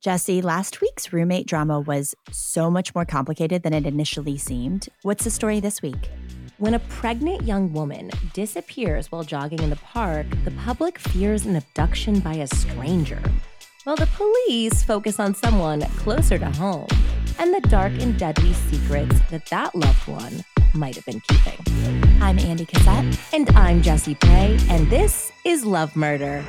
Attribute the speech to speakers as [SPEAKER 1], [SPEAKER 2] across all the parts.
[SPEAKER 1] Jesse, last week's roommate drama was so much more complicated than it initially seemed. What's the story this week?
[SPEAKER 2] When a pregnant young woman disappears while jogging in the park, the public fears an abduction by a stranger. While the police focus on someone closer to home and the dark and deadly secrets that that loved one might have been keeping.
[SPEAKER 1] I'm Andy Cassette.
[SPEAKER 2] And I'm Jesse Pei, and this is Love Murder.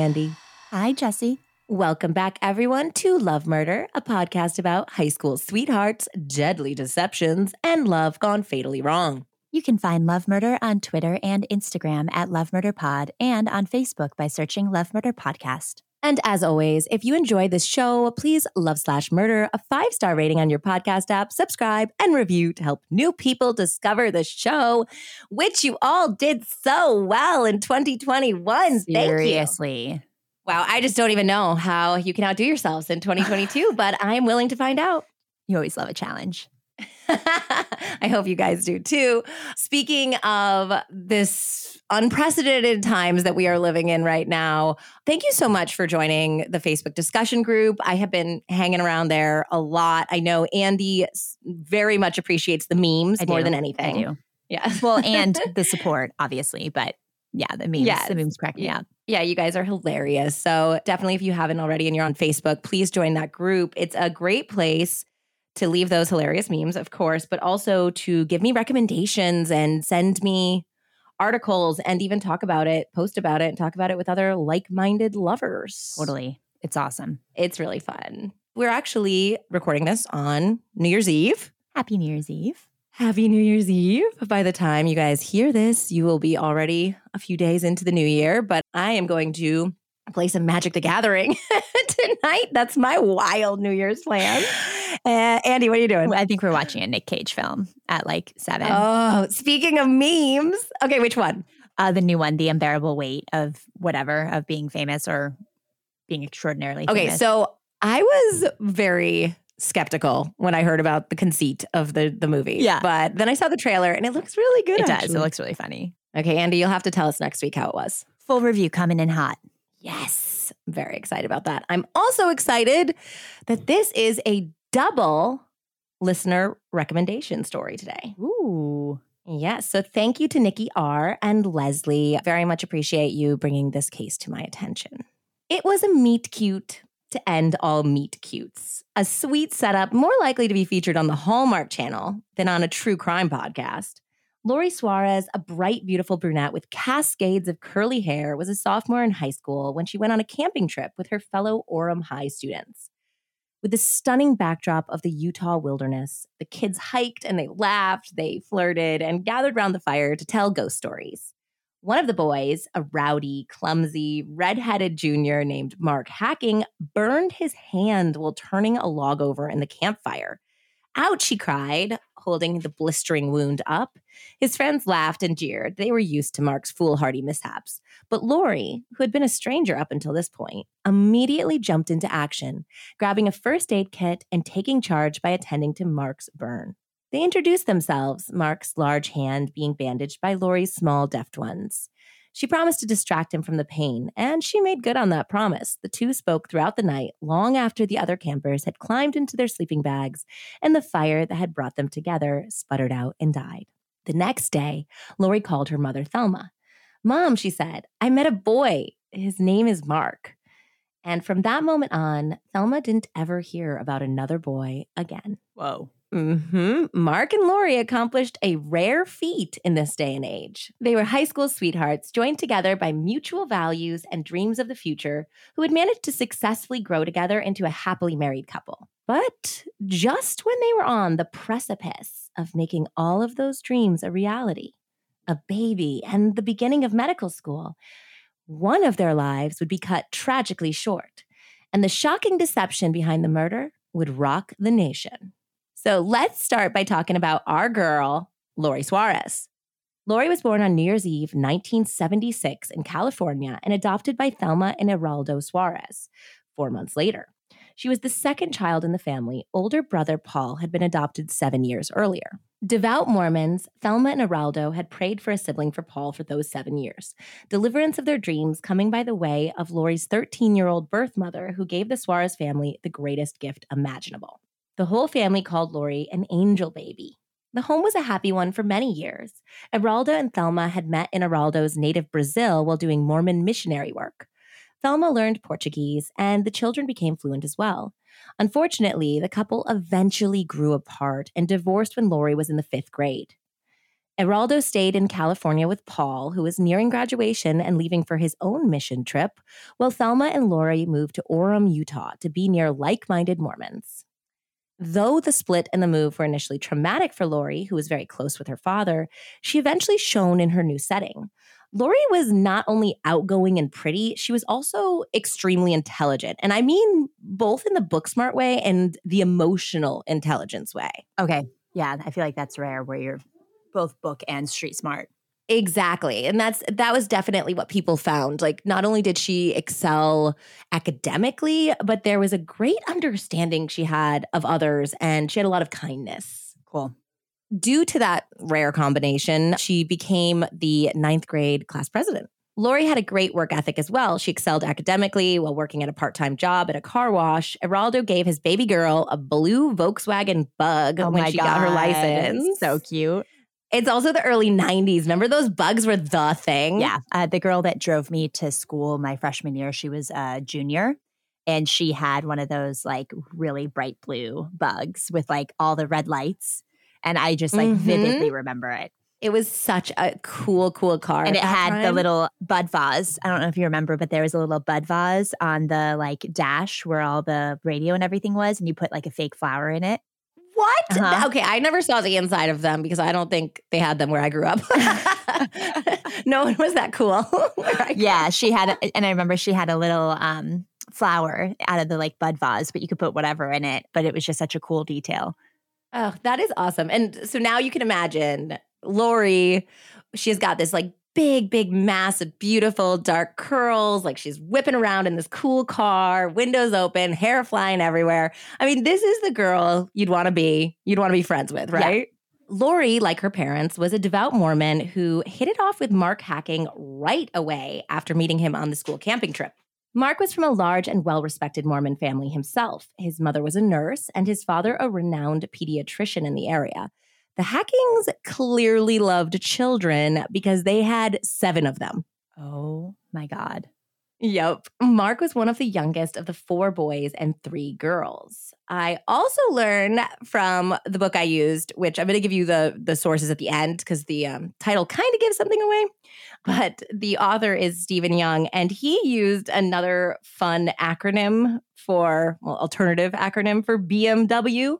[SPEAKER 2] Hi, Andie.
[SPEAKER 1] Hi, Jesse.
[SPEAKER 2] Welcome back, everyone, to Love Murder, a podcast about high school sweethearts, deadly deceptions, and love gone fatally wrong.
[SPEAKER 1] You can find Love Murder on Twitter and Instagram at Love Murder Pod and on Facebook by searching Love Murder Podcast.
[SPEAKER 2] And as always, if you enjoy this show, please love slash murder a five star rating on your podcast app, subscribe, and review to help new people discover the show, which you all did so well in 2021. Thank you.
[SPEAKER 1] Seriously.
[SPEAKER 2] Wow, I just don't even know how you can outdo yourselves in 2022, but I'm willing to find out.
[SPEAKER 1] You always love a challenge.
[SPEAKER 2] I hope you guys do too. Speaking of this unprecedented times that we are living in right now, thank you so much for joining the Facebook discussion group. I have been hanging around there a lot. I know Andy very much appreciates the memes
[SPEAKER 1] I
[SPEAKER 2] more
[SPEAKER 1] do.
[SPEAKER 2] than anything.
[SPEAKER 1] I do.
[SPEAKER 2] Yeah.
[SPEAKER 1] Well, and the support, obviously, but yeah, the memes,
[SPEAKER 2] Yes.
[SPEAKER 1] the memes crack me
[SPEAKER 2] Yeah.
[SPEAKER 1] up.
[SPEAKER 2] Yeah, you guys are hilarious. So definitely, if you haven't already and you're on Facebook, please join that group. It's a great place to leave those hilarious memes, of course, but also to give me recommendations and send me articles and even talk about it, post about it, and talk about it with other like minded lovers.
[SPEAKER 1] Totally. It's awesome.
[SPEAKER 2] It's really fun. We're actually recording this on New Year's Eve.
[SPEAKER 1] Happy New Year's Eve.
[SPEAKER 2] Happy New Year's Eve. By the time you guys hear this, you will be already a few days into the new year, but I am going to play some Magic the Gathering tonight. That's my wild New Year's plan. Uh, Andie, what are you doing?
[SPEAKER 1] I think we're watching a Nick Cage film at like seven.
[SPEAKER 2] Oh, speaking of memes. Okay, which one?
[SPEAKER 1] Uh, the new one, The Unbearable Weight of whatever, of being famous or being extraordinarily
[SPEAKER 2] Okay,
[SPEAKER 1] famous.
[SPEAKER 2] so I was very skeptical when I heard about the conceit of the the movie.
[SPEAKER 1] Yeah.
[SPEAKER 2] But then I saw the trailer and it looks really good.
[SPEAKER 1] it does. It looks really funny.
[SPEAKER 2] okay, Andy, you'll have to tell us next week how it was.
[SPEAKER 1] Full review coming in hot.
[SPEAKER 2] Yes, I'm very excited about that. I'm also excited that this is a double listener recommendation story today.
[SPEAKER 1] Ooh.
[SPEAKER 2] Yes, so thank you to Nikki R and Leslie. Very much appreciate you bringing this case to my attention. It was a meet cute to end all meet cutes. A sweet setup, more likely to be featured on the Hallmark channel than on a true crime podcast. Lori Soares, a bright, beautiful brunette with cascades of curly hair, was a sophomore in high school when she went on a camping trip with her fellow Orem High students. With the stunning backdrop of the Utah wilderness, the kids hiked and they laughed, they flirted, and gathered round the fire to tell ghost stories. One of the boys, a rowdy, clumsy, redheaded junior named Mark Hacking, burned his hand while turning a log over in the campfire. Ouch, he cried, holding the blistering wound up. His friends laughed and jeered. They were used to Mark's foolhardy mishaps. But Lori, who had been a stranger up until this point, immediately jumped into action, grabbing a first aid kit and taking charge by attending to Mark's burn. They introduced themselves, Mark's large hand being bandaged by Lori's small, deft ones. She promised to distract him from the pain, and she made good on that promise. The two spoke throughout the night, long after the other campers had climbed into their sleeping bags and the fire that had brought them together sputtered out and died. The next day, Lori called her mother, Thelma. Mom, she said, I met a boy. His name is Mark. And from that moment on, Thelma didn't ever hear about another boy again.
[SPEAKER 1] Whoa.
[SPEAKER 2] Hmm Mark and Lori accomplished a rare feat in this day and age. They were high school sweethearts joined together by mutual values and dreams of the future who had managed to successfully grow together into a happily married couple. But just when they were on the precipice of making all of those dreams a reality, a baby, and the beginning of medical school, one of their lives would be cut tragically short, and the shocking deception behind the murder would rock the nation. So let's start by talking about our girl, Lori Soares. Lori was born on New Year's Eve, 1976, in California and adopted by Thelma and Eraldo Soares four months later. She was the second child in the family. Older brother Paul had been adopted seven years earlier. Devout Mormons, Thelma and Eraldo had prayed for a sibling for Paul for those seven years. Deliverance of their dreams coming by the way of Lori's 13 year old birth mother, who gave the Soares family the greatest gift imaginable. The whole family called Lori an angel baby. The home was a happy one for many years. Eraldo and Thelma had met in Eraldo's native Brazil while doing Mormon missionary work. Thelma learned Portuguese, and the children became fluent as well. Unfortunately, the couple eventually grew apart and divorced when Lori was in the fifth grade. Eraldo stayed in California with Paul, who was nearing graduation and leaving for his own mission trip, while Thelma and Lori moved to Orem, Utah to be near like minded Mormons. Though the split and the move were initially traumatic for Lori, who was very close with her father, she eventually shone in her new setting. Lori was not only outgoing and pretty, she was also extremely intelligent. And I mean both in the book smart way and the emotional intelligence way.
[SPEAKER 1] Okay. Yeah. I feel like that's rare where you're both book and street smart.
[SPEAKER 2] Exactly. And that's that was definitely what people found. Like not only did she excel academically, but there was a great understanding she had of others and she had a lot of kindness.
[SPEAKER 1] Cool.
[SPEAKER 2] Due to that rare combination, she became the ninth grade class president. Lori had a great work ethic as well. She excelled academically while working at a part time job at a car wash. Eraldo gave his baby girl a blue Volkswagen bug
[SPEAKER 1] oh
[SPEAKER 2] when she
[SPEAKER 1] God.
[SPEAKER 2] got her license.
[SPEAKER 1] So cute.
[SPEAKER 2] It's also the early 90s. Remember those bugs were the thing?
[SPEAKER 1] Yeah. Uh, the girl that drove me to school my freshman year, she was a junior and she had one of those like really bright blue bugs with like all the red lights. And I just like
[SPEAKER 2] Mhm.
[SPEAKER 1] vividly remember it.
[SPEAKER 2] It was such a cool, cool car.
[SPEAKER 1] And it had the little bud vase. I don't know if you remember, but there was a little bud vase on the like dash where all the radio and everything was. And you put like a fake flower in it.
[SPEAKER 2] What?
[SPEAKER 1] Uh-huh.
[SPEAKER 2] Okay, I never saw the inside of them because I don't think they had them where I grew up. no one was that cool. where I grew
[SPEAKER 1] Yeah, she had, a, and I remember she had a little um, flower out of the like bud vase, but you could put whatever in it. But it was just such a cool detail.
[SPEAKER 2] Oh, that is awesome. And so now you can imagine Lori, she has got this like big, big, mass of beautiful dark curls. Like she's whipping around in this cool car, windows open, hair flying everywhere. I mean, this is the girl you'd want to be, you'd want to be friends with,
[SPEAKER 1] Yeah.
[SPEAKER 2] right? Lori, like her parents, was a devout Mormon who hit it off with Mark Hacking right away after meeting him on the school camping trip. Mark was from a large and well respected Mormon family himself. His mother was a nurse and his father a renowned pediatrician in the area. The Hackings clearly loved children because they had seven of them.
[SPEAKER 1] Oh my God.
[SPEAKER 2] Yep. Mark was one of the youngest of the four boys and three girls. I also learned from the book I used, which I'm going to give you the the sources at the end because the um, title kind of gives something away. But the author is Steven Long, and he used another fun acronym for well, alternative acronym for BMW.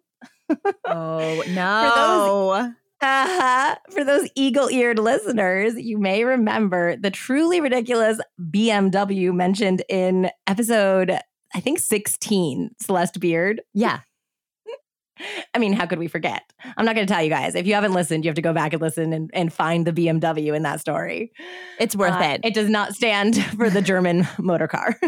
[SPEAKER 1] Oh no.
[SPEAKER 2] Uh-huh. For those eagle eared listeners, you may remember the truly ridiculous BMW mentioned in episode, I think 16, Celeste Beard.
[SPEAKER 1] yeah.
[SPEAKER 2] I mean, how could we forget? I'm not going to tell you guys. If you haven't listened, you have to go back and listen and, and find the BMW in that story.
[SPEAKER 1] It's worth
[SPEAKER 2] Uh,
[SPEAKER 1] it.
[SPEAKER 2] It does not stand for the German motor car.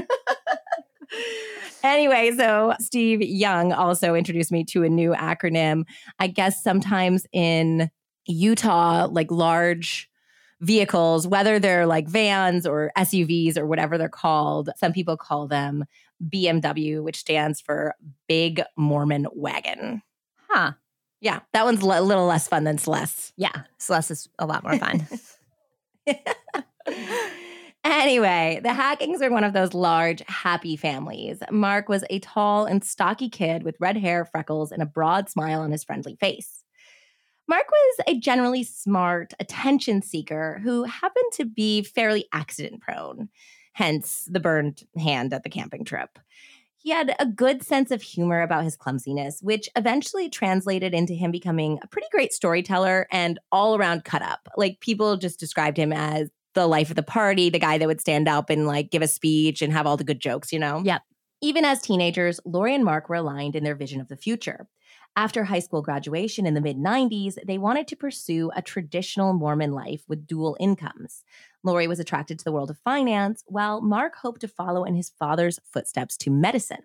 [SPEAKER 2] Anyway, so Steve Long also introduced me to a new acronym. I guess sometimes in Utah, like large vehicles, whether they're like vans or SUVs or whatever they're called, some people call them BMW, which stands for Big Mormon Wagon.
[SPEAKER 1] Huh.
[SPEAKER 2] Yeah, that one's a little less fun than Celeste.
[SPEAKER 1] Yeah. Celeste is a lot more fun.
[SPEAKER 2] Anyway, the Hackings are one of those large, happy families. Mark was a tall and stocky kid with red hair, freckles, and a broad smile on his friendly face. Mark was a generally smart, attention seeker who happened to be fairly accident prone, hence the burned hand at the camping trip. He had a good sense of humor about his clumsiness, which eventually translated into him becoming a pretty great storyteller and all around cut up. Like people just described him as the life of the party, the guy that would stand up and like give a speech and have all the good jokes, you know?
[SPEAKER 1] Yep.
[SPEAKER 2] Even as teenagers, Lori and Mark were aligned in their vision of the future. After high school graduation in the mid 90s, they wanted to pursue a traditional Mormon life with dual incomes. Lori was attracted to the world of finance, while Mark hoped to follow in his father's footsteps to medicine.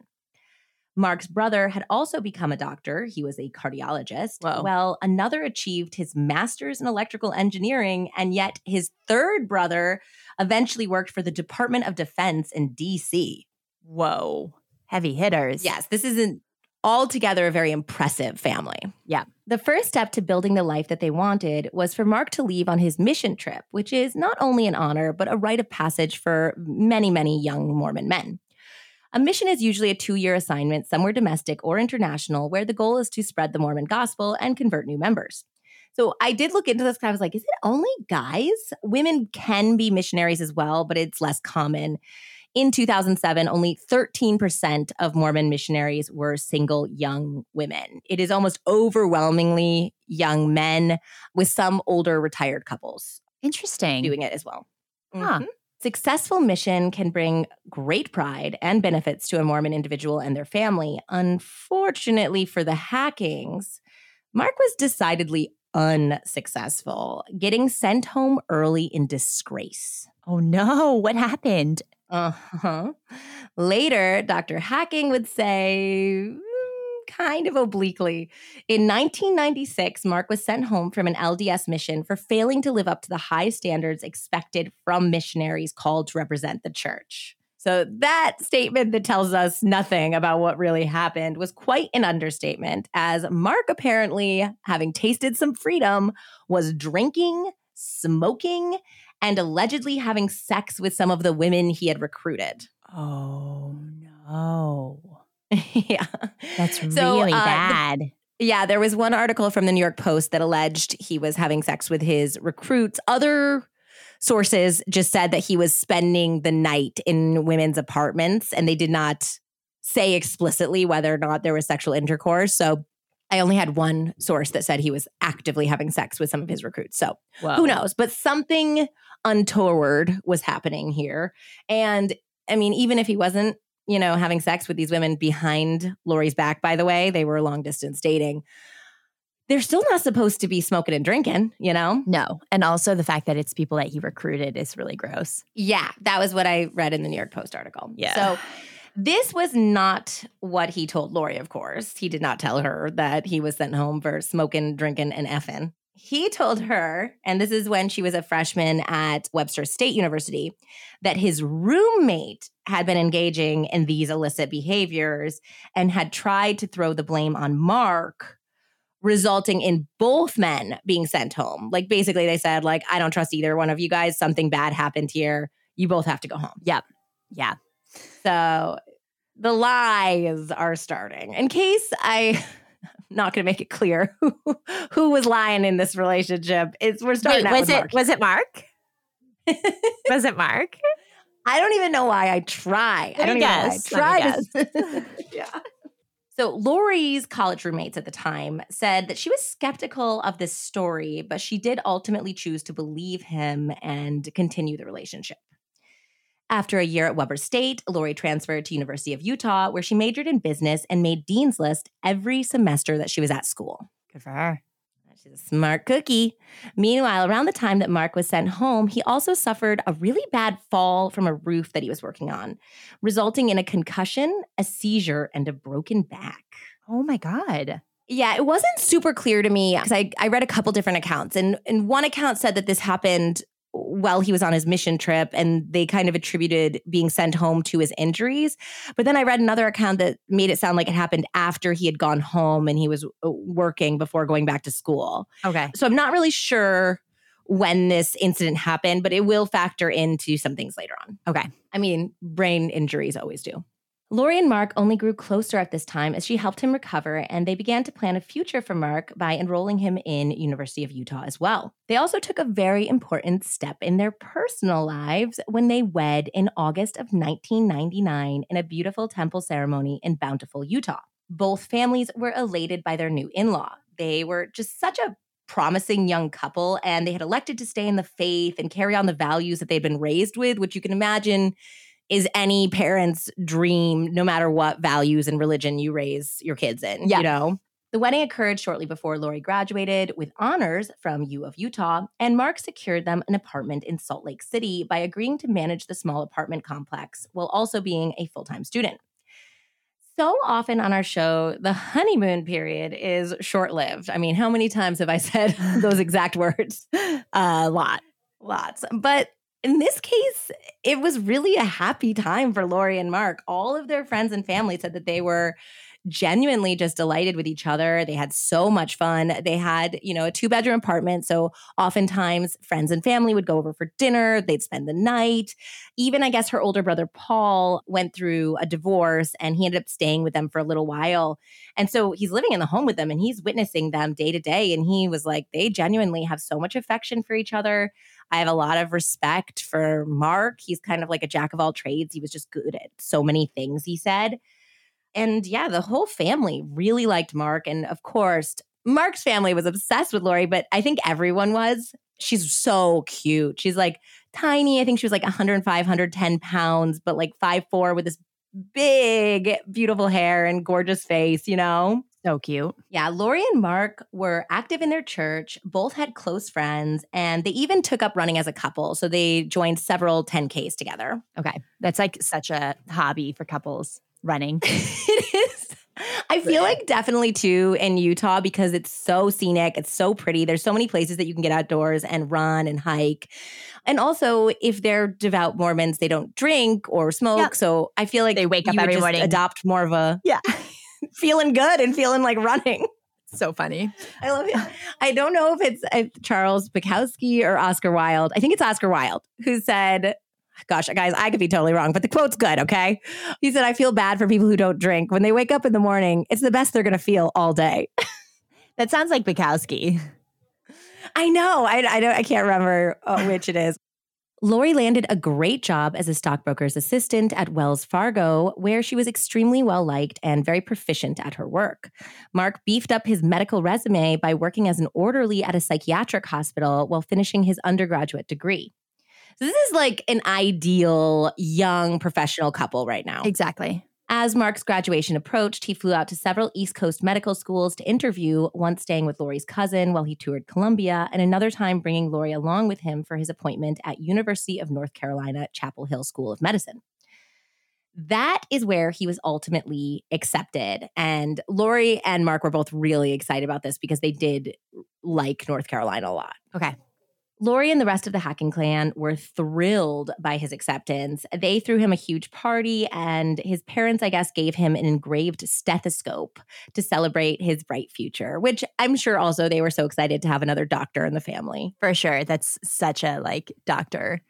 [SPEAKER 2] Mark's brother had also become a doctor. He was a cardiologist.
[SPEAKER 1] Whoa.
[SPEAKER 2] Well, another achieved his master's in electrical engineering, and yet his third brother eventually worked for the Department of Defense in DC.
[SPEAKER 1] Whoa. Heavy hitters.
[SPEAKER 2] Yes, this is an altogether a very impressive family.
[SPEAKER 1] Yeah.
[SPEAKER 2] The first step to building the life that they wanted was for Mark to leave on his mission trip, which is not only an honor, but a rite of passage for many, many young Mormon men. A mission is usually a two year assignment, somewhere domestic or international, where the goal is to spread the Mormon gospel and convert new members. So I did look into this because I was like, is it only guys? Women can be missionaries as well, but it's less common. In 2007, only 13% of Mormon missionaries were single young women. It is almost overwhelmingly young men with some older retired couples
[SPEAKER 1] Interesting.
[SPEAKER 2] doing it as well.
[SPEAKER 1] Huh.
[SPEAKER 2] Mm-hmm. Successful mission can bring great pride and benefits to a Mormon individual and their family. Unfortunately for the Hackings, Mark was decidedly unsuccessful, getting sent home early in disgrace.
[SPEAKER 1] Oh no. What happened?
[SPEAKER 2] Uh huh. Later, Dr. Hacking would say, kind of obliquely, in 1996, Mark was sent home from an LDS mission for failing to live up to the high standards expected from missionaries called to represent the church. So, that statement that tells us nothing about what really happened was quite an understatement, as Mark apparently, having tasted some freedom, was drinking, smoking, and allegedly having sex with some of the women he had recruited.
[SPEAKER 1] Oh no.
[SPEAKER 2] yeah.
[SPEAKER 1] That's
[SPEAKER 2] So,
[SPEAKER 1] really
[SPEAKER 2] uh, the-
[SPEAKER 1] bad.
[SPEAKER 2] Yeah, there was one article from the New York Post that alleged he was having sex with his recruits. Other sources just said that he was spending the night in women's apartments and they did not say explicitly whether or not there was sexual intercourse. So I only had one source that said he was actively having sex with some of his recruits. So
[SPEAKER 1] Whoa.
[SPEAKER 2] who knows? But something untoward was happening here. And I mean, even if he wasn't, you know, having sex with these women behind Lori's back, by the way, they were long distance dating. They're still not supposed to be smoking and drinking, you know?
[SPEAKER 1] No. And also the fact that it's people that he recruited is really gross.
[SPEAKER 2] Yeah, that was what I read in the New York Post article.
[SPEAKER 1] Yeah.
[SPEAKER 2] So this was not what he told Lori, of course. He did not tell her that he was sent home for smoking, drinking, and effing. He told her, and this is when she was a freshman at Weber State University, that his roommate had been engaging in these illicit behaviors and had tried to throw the blame on Mark, resulting in both men being sent home. Like basically, they said, like, I don't trust either one of you guys. Something bad happened here. You both have to go home. Yep.
[SPEAKER 1] Yeah.
[SPEAKER 2] So the lies are starting. In case I not going to make it clear who, who was lying in this relationship. It's we're starting
[SPEAKER 1] Wait, was it
[SPEAKER 2] Mark.
[SPEAKER 1] was it Mark? was it Mark?
[SPEAKER 2] I don't even know why I try. I don't
[SPEAKER 1] me
[SPEAKER 2] even know why I
[SPEAKER 1] guess.
[SPEAKER 2] try to- yeah. So Lori's college roommates at the time said that she was skeptical of this story, but she did ultimately choose to believe him and continue the relationship. After a year at Weber State, Lori transferred to University of Utah, where she majored in business and made dean's list every semester that she was at school.
[SPEAKER 1] Good for her.
[SPEAKER 2] She's a smart cookie. Meanwhile, around the time that Mark was sent home, he also suffered a really bad fall from a roof that he was working on, resulting in a concussion, a seizure, and a broken back.
[SPEAKER 1] Oh my God.
[SPEAKER 2] Yeah, it wasn't super clear to me because I, I read a couple different accounts. And, and one account said that this happened while he was on his mission trip and they kind of attributed being sent home to his injuries. But then I read another account that made it sound like it happened after he had gone home and he was uh, working before going back to school.
[SPEAKER 1] Okay.
[SPEAKER 2] So I'm not really sure when this incident happened, but it will factor into some things later on.
[SPEAKER 1] Okay.
[SPEAKER 2] I mean, brain injuries always do. Lori and Mark only grew closer at this time as she helped him recover, and they began to plan a future for Mark by enrolling him in University of Utah as well. They also took a very important step in their personal lives when they wed in August of 1999 in a beautiful temple ceremony in Bountiful, Utah. Both families were elated by their new in-law. They were just such a promising young couple, and they had elected to stay in the faith and carry on the values that they'd been raised with, which you can imagine is any parent's dream, no matter what values and religion you raise your kids in,
[SPEAKER 1] Yeah.
[SPEAKER 2] you know? The wedding occurred shortly before Lori graduated with honors from U of Utah, and Mark secured them an apartment in Salt Lake City by agreeing to manage the small apartment complex while also being a full time student. So often on our show, the honeymoon period is short lived. I mean, how many times have I said those exact words?
[SPEAKER 1] A uh, lot.
[SPEAKER 2] Lots. But in this case, it was really a happy time for Lori and Mark. All of their friends and family said that they were genuinely just delighted with each other. They had so much fun. They had, you know, a two bedroom apartment. So oftentimes friends and family would go over for dinner. They'd spend the night. Even, I guess, her older brother, Paul, went through a divorce and he ended up staying with them for a little while. And so he's living in the home with them and he's witnessing them day to day. And he was like, they genuinely have so much affection for each other. I have a lot of respect for Mark. He's kind of like a jack of all trades. He was just good at so many things, he said. And yeah, the whole family really liked Mark. And of course, Mark's family was obsessed with Lori, but I think everyone was. She's so cute. She's like tiny. I think she was like 105, 110 pounds, but like five four with this big, beautiful hair and gorgeous face, you know?
[SPEAKER 1] So cute.
[SPEAKER 2] Yeah, Lori and Mark were active in their church, both had close friends, and they even took up running as a couple. So they joined several 10Ks together.
[SPEAKER 1] Okay. That's like such a hobby for couples running.
[SPEAKER 2] it is. I feel like definitely too in Utah because it's so scenic, it's so pretty. There's so many places that you can get outdoors and run and hike. And also, if they're devout Mormons, they don't drink or smoke. So I feel like
[SPEAKER 1] They wake up every
[SPEAKER 2] just
[SPEAKER 1] morning.
[SPEAKER 2] Adopt more of a
[SPEAKER 1] Yeah.
[SPEAKER 2] feeling good and feeling like running.
[SPEAKER 1] so funny.
[SPEAKER 2] I love it. I don't know if it's uh, Charles Bukowski or Oscar Wilde. I think it's Oscar Wilde who said, Gosh, guys, I could be totally wrong, but the quote's good, okay? He said, I feel bad for people who don't drink. When they wake up in the morning, it's the best they're going to feel all day.
[SPEAKER 1] That sounds like Bukowski.
[SPEAKER 2] I know. I, I, don't, I can't remember uh, which it is. Lori landed a great job as a stockbroker's assistant at Wells Fargo, where she was extremely well liked and very proficient at her work. Mark beefed up his medical resume by working as an orderly at a psychiatric hospital while finishing his undergraduate degree. So, this is like an ideal young professional couple right now.
[SPEAKER 1] Exactly.
[SPEAKER 2] As Mark's graduation approached, he flew out to several East Coast medical schools to interview, once staying with Lori's cousin while he toured Columbia, and another time bringing Lori along with him for his appointment at University of North Carolina Chapel Hill School of Medicine. That is where he was ultimately accepted. And Lori and Mark were both really excited about this because they did like North Carolina a lot.
[SPEAKER 1] Okay.
[SPEAKER 2] Lori and the rest of the Hacking clan were thrilled by his acceptance. They threw him a huge party, and his parents, I guess, gave him an engraved stethoscope to celebrate his bright future, which I'm sure also they were so excited to have another doctor in the family.
[SPEAKER 1] For sure. That's such a like doctor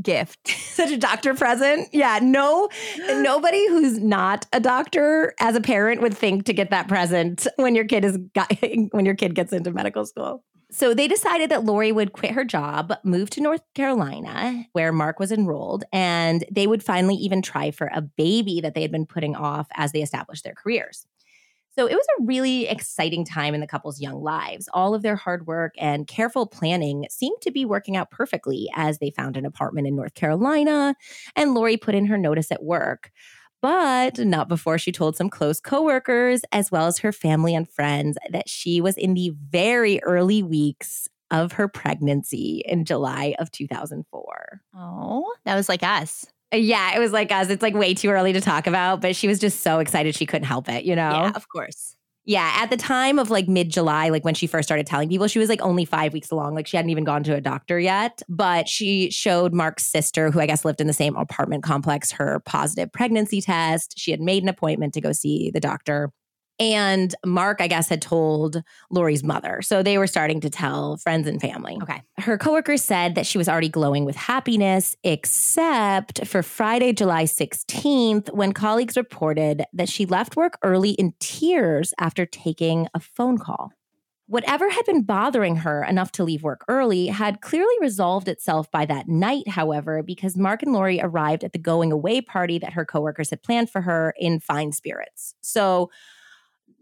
[SPEAKER 1] gift.
[SPEAKER 2] Such a doctor present. Yeah, no, nobody who's not a doctor as a parent would think to get that present when your kid is got, when your kid gets into medical school. So they decided that Lori would quit her job, move to North Carolina, where Mark was enrolled, and they would finally even try for a baby that they had been putting off as they established their careers. So it was a really exciting time in the couple's young lives. All of their hard work and careful planning seemed to be working out perfectly as they found an apartment in North Carolina and Lori put in her notice at work. But not before she told some close coworkers, as well as her family and friends, that she was in the very early weeks of her pregnancy in July of 2004.
[SPEAKER 1] Oh, that was like us.
[SPEAKER 2] Yeah, it was like us. It's like way too early to talk about, but she was just so excited she couldn't help it, you know?
[SPEAKER 1] Yeah, of course.
[SPEAKER 2] Yeah, at the time of like mid July, like when she first started telling people, she was like only five weeks along. Like she hadn't even gone to a doctor yet. But she showed Mark's sister, who I guess lived in the same apartment complex, her positive pregnancy test. She had made an appointment to go see the doctor. And Mark, I guess, had told Lori's mother. So they were starting to tell friends and family.
[SPEAKER 1] Okay.
[SPEAKER 2] Her coworkers said that she was already glowing with happiness, except for Friday, July 16th, when colleagues reported that she left work early in tears after taking a phone call. Whatever had been bothering her enough to leave work early had clearly resolved itself by that night, however, because Mark and Lori arrived at the going away party that her coworkers had planned for her in fine spirits. So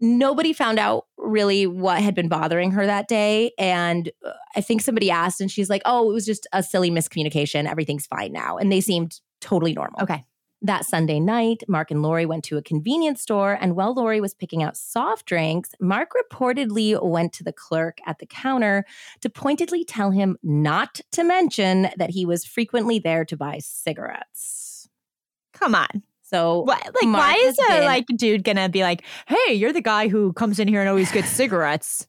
[SPEAKER 2] nobody found out really what had been bothering her that day. And uh, I think somebody asked, and she's like, oh, it was just a silly miscommunication. Everything's fine now. And they seemed totally normal.
[SPEAKER 1] Okay.
[SPEAKER 2] That Sunday night, Mark and Lori went to a convenience store, and while Lori was picking out soft drinks, Mark reportedly went to the clerk at the counter to pointedly tell him not to mention that he was frequently there to buy cigarettes.
[SPEAKER 1] Come on.
[SPEAKER 2] So,
[SPEAKER 1] What, like,
[SPEAKER 2] Mark
[SPEAKER 1] why is a
[SPEAKER 2] been-
[SPEAKER 1] like dude gonna be like, "Hey, you're the guy who comes in here and always gets cigarettes"?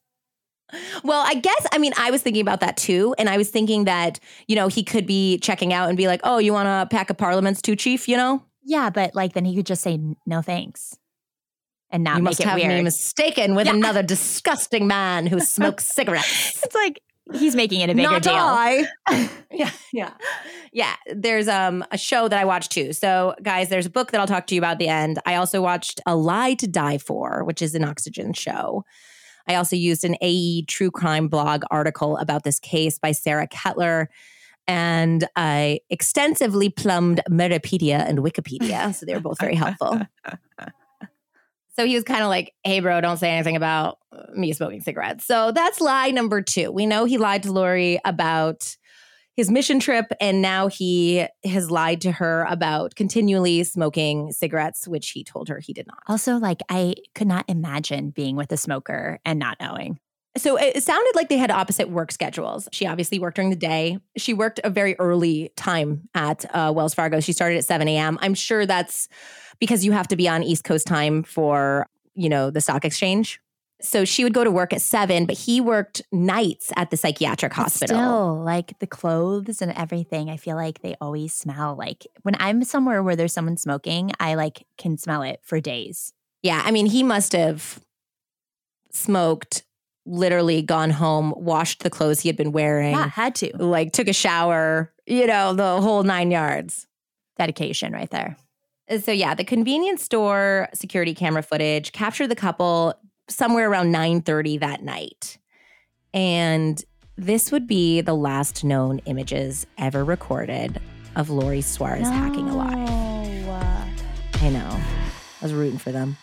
[SPEAKER 2] well, I guess, I mean, I was thinking about that too. And I was thinking that, you know, he could be checking out and be like, oh, you want a pack of parliaments too, Chief? You know?
[SPEAKER 1] Yeah, but like then he could just say no thanks, and not
[SPEAKER 2] you
[SPEAKER 1] make
[SPEAKER 2] must
[SPEAKER 1] it
[SPEAKER 2] have
[SPEAKER 1] weird.
[SPEAKER 2] me mistaken with
[SPEAKER 1] Yeah.
[SPEAKER 2] another disgusting man who smokes cigarettes.
[SPEAKER 1] it's like he's making it a bigger
[SPEAKER 2] Not
[SPEAKER 1] deal.
[SPEAKER 2] I. yeah, yeah, yeah. There's um a show that I watched too. So, guys, there's a book that I'll talk to you about at the end. I also watched A Lie to Die For, which is an Oxygen show. I also used an A&E True Crime blog article about this case by Sarah Kettler. And I extensively plumbed Murderpedia and Wikipedia. So they were both very helpful. So he was kind of like, hey, bro, don't say anything about me smoking cigarettes. So that's lie number two. We know he lied to Lori about his mission trip, and now he has lied to her about continually smoking cigarettes, which he told her he did not.
[SPEAKER 1] Also, like I could not imagine being with a smoker and not knowing.
[SPEAKER 2] So it it sounded like they had opposite work schedules. She obviously worked during the day. She worked a very early time at uh, Wells Fargo. She started at 7 a.m. I'm sure that's because you have to be on East Coast time for, you know, the stock exchange. So she would go to work at seven, but he worked nights at the psychiatric hospital.
[SPEAKER 1] Still, like the clothes and everything, I feel like they always smell like when I'm somewhere where there's someone smoking, I like can smell it for days.
[SPEAKER 2] Yeah, I mean, he must have smoked, literally gone home, washed the clothes he had been wearing,
[SPEAKER 1] Yeah, had to.
[SPEAKER 2] like took a shower, you know, the whole nine yards.
[SPEAKER 1] Dedication right there.
[SPEAKER 2] Uh, So yeah, the convenience store security camera footage captured the couple somewhere around 9:30 that night. And this would be the last known images ever recorded of Lori Soares Hacking alive. I know. I was rooting for them.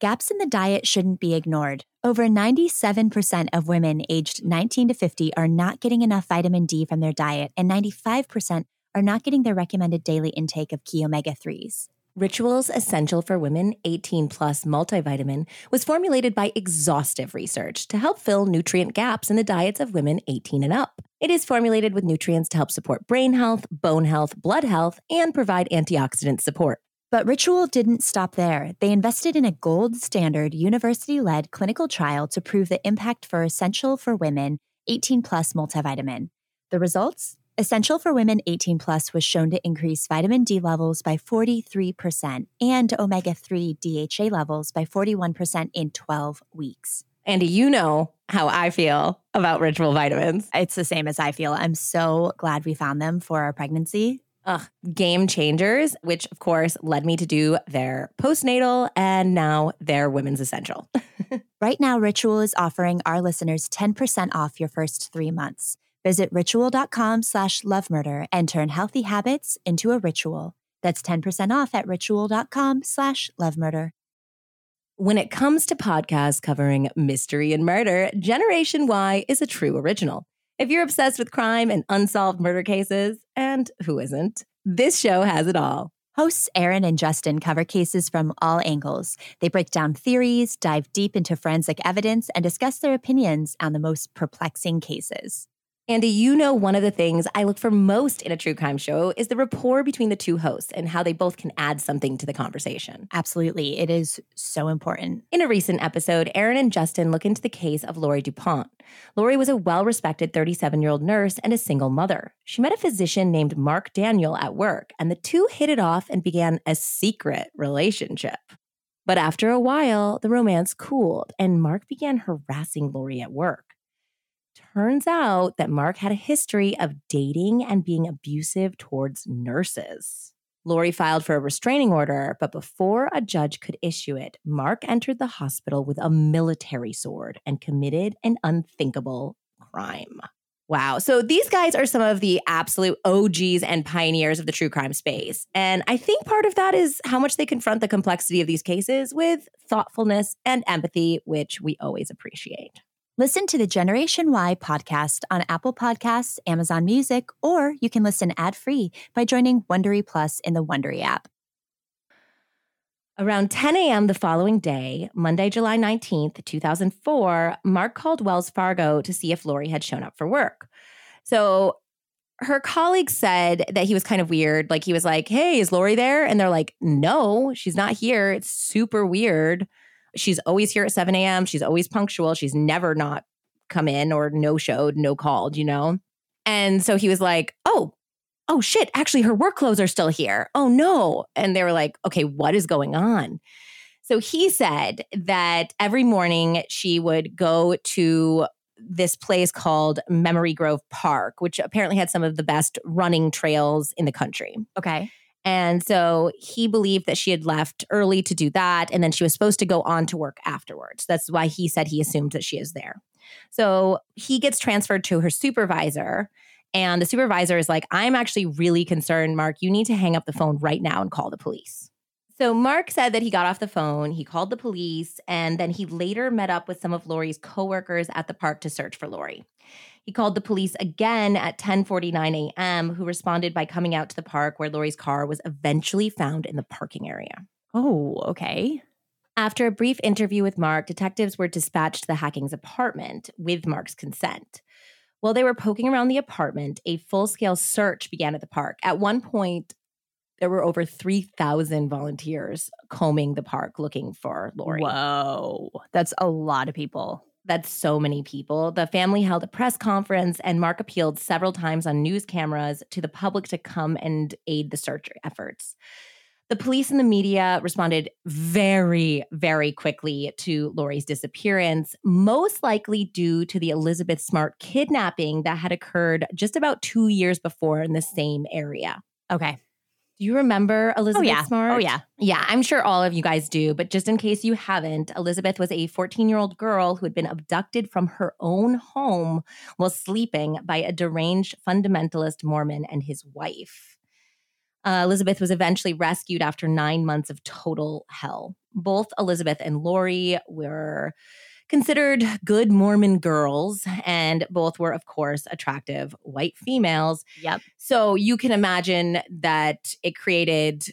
[SPEAKER 1] Gaps in the diet shouldn't be ignored. Over 97% of women aged 19 to 50 are not getting enough vitamin D from their diet, and 95% are not getting their recommended daily intake of key omega 3s.
[SPEAKER 2] Rituals Essential for Women 18 Plus multivitamin was formulated by exhaustive research to help fill nutrient gaps in the diets of women 18 and up. It is formulated with nutrients to help support brain health, bone health, blood health, and provide antioxidant support.
[SPEAKER 1] But Ritual didn't stop there. They invested in a gold standard university led clinical trial to prove the impact for Essential for Women 18 Plus multivitamin. The results? Essential for Women 18 Plus was shown to increase vitamin D levels by 43% and omega 3 DHA levels by 41% in 12 weeks.
[SPEAKER 2] Andy, you know how I feel about ritual vitamins.
[SPEAKER 1] It's the same as I feel. I'm so glad we found them for our pregnancy.
[SPEAKER 2] Ugh, game changers, which of course led me to do their postnatal and now their women's essential.
[SPEAKER 1] Right now, Ritual is offering our listeners 10% off your first three months. Visit ritual.com slash lovemurder and turn healthy habits into a ritual. That's 10% off at ritual.com slash lovemurder.
[SPEAKER 2] When it comes to podcasts covering mystery and murder, Generation Why is a true original. If you're obsessed with crime and unsolved murder cases, and who isn't, this show has it all.
[SPEAKER 1] Hosts Aaron and Justin cover cases from all angles. They break down theories, dive deep into forensic evidence, and discuss their opinions on the most perplexing cases.
[SPEAKER 2] Andy, you know one of the things I look for most in a true crime show is the rapport between the two hosts and how they both can add something to the conversation.
[SPEAKER 1] Absolutely. It is so important.
[SPEAKER 2] In a recent episode, Aaron and Justin look into the case of Lori DuPont. Lori was a well respected 37 year old nurse and a single mother. She met a physician named Mark Daniel at work, and the two hit it off and began a secret relationship. But after a while, the romance cooled, and Mark began harassing Lori at work. Turns out that Mark had a history of dating and being abusive towards nurses. Lori filed for a restraining order, but before a judge could issue it, Mark entered the hospital with a military sword and committed an unthinkable crime. Wow. So these guys are some of the absolute OGs and pioneers of the true crime space. And I think part of that is how much they confront the complexity of these cases with thoughtfulness and empathy, which we always appreciate.
[SPEAKER 1] Listen to the Generation Why podcast on Apple Podcasts, Amazon Music, or you can listen ad-free by joining Wondery Plus in the Wondery app.
[SPEAKER 2] Around 10 a.m. the following day, Monday, July 19th, 2004, Mark called Wells Fargo to see if Lori had shown up for work. So her colleague said that he was kind of weird. Like he was like, Hey, is Lori there? And they're like, No, she's not here. It's super weird. She's always here at 7 a.m. She's always punctual. She's never not come in or no showed, no called, you know? And so he was like, Oh, oh shit, actually, her work clothes are still here. Oh no. And they were like, Okay, what is going on? So he said that every morning she would go to this place called Memory Grove Park, which apparently had some of the best running trails in the country.
[SPEAKER 1] Okay.
[SPEAKER 2] And so he believed that she had left early to do that. And then she was supposed to go on to work afterwards. That's why he said he assumed that she is there. So he gets transferred to her supervisor. And the supervisor is like, I'm actually really concerned, Mark. You need to hang up the phone right now and call the police. So Mark said that he got off the phone, he called the police, and then he later met up with some of Lori's coworkers at the park to search for Lori. He called the police again at 10:49 a.m., who responded by coming out to the park where Lori's car was eventually found in the parking area.
[SPEAKER 1] Oh, okay.
[SPEAKER 2] After a brief interview with Mark, detectives were dispatched to the Hackings' apartment with Mark's consent. While they were poking around the apartment, a full scale search began at the park. At one point, there were over 3,000 volunteers combing the park looking for Lori.
[SPEAKER 1] Whoa. That's a lot of people.
[SPEAKER 2] That's so many people. The family held a press conference, and Mark appealed several times on news cameras to the public to come and aid the search efforts. The police and the media responded very, very quickly to Lori's disappearance, most likely due to the Elizabeth Smart kidnapping that had occurred just about two years before in the same area.
[SPEAKER 1] Okay.
[SPEAKER 2] Do you remember Elizabeth
[SPEAKER 1] oh, yeah.
[SPEAKER 2] Smart?
[SPEAKER 1] Oh, yeah.
[SPEAKER 2] Yeah, I'm sure all of you guys do. But just in case you haven't, Elizabeth was a 14 year old girl who had been abducted from her own home while sleeping by a deranged fundamentalist Mormon and his wife. Uh, Elizabeth was eventually rescued after nine months of total hell. Both Elizabeth and Lori were considered good Mormon girls, and both were, of course, attractive white females.
[SPEAKER 1] Yep.
[SPEAKER 2] So you can imagine that it created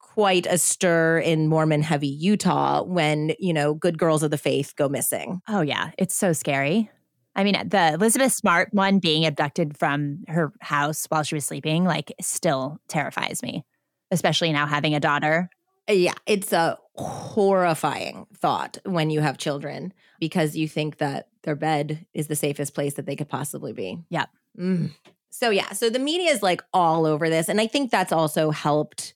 [SPEAKER 2] quite a stir in Mormon heavy Utah when, you know, good girls of the faith go missing.
[SPEAKER 1] Oh, yeah. It's so scary. I mean, the Elizabeth Smart one being abducted from her house while she was sleeping, like, still terrifies me, especially now having a daughter.
[SPEAKER 2] Yeah, it's a horrifying thought when you have children because you think that their bed is the safest place that they could possibly be.
[SPEAKER 1] Yep.
[SPEAKER 2] Mm. So, yeah, so the media is like all over this. And I think that's also helped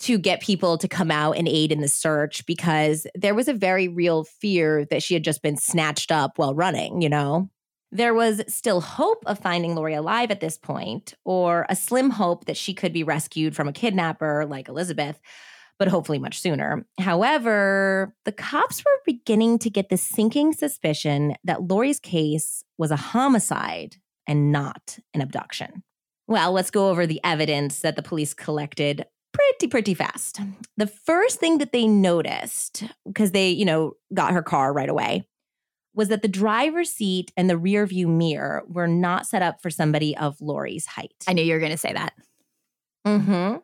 [SPEAKER 2] to get people to come out and aid in the search because there was a very real fear that she had just been snatched up while running, you know? There was still hope of finding Lori alive at this point, or a slim hope that she could be rescued from a kidnapper like Elizabeth but hopefully much sooner. However, the cops were beginning to get the sinking suspicion that Lori's case was a homicide and not an abduction. Well, let's go over the evidence that the police collected pretty, pretty fast. The first thing that they noticed, because they, you know, got her car right away, was that the driver's seat and the rear view mirror were not set up for somebody of Lori's height.
[SPEAKER 1] I knew you were going to say that.
[SPEAKER 2] Mm-hmm.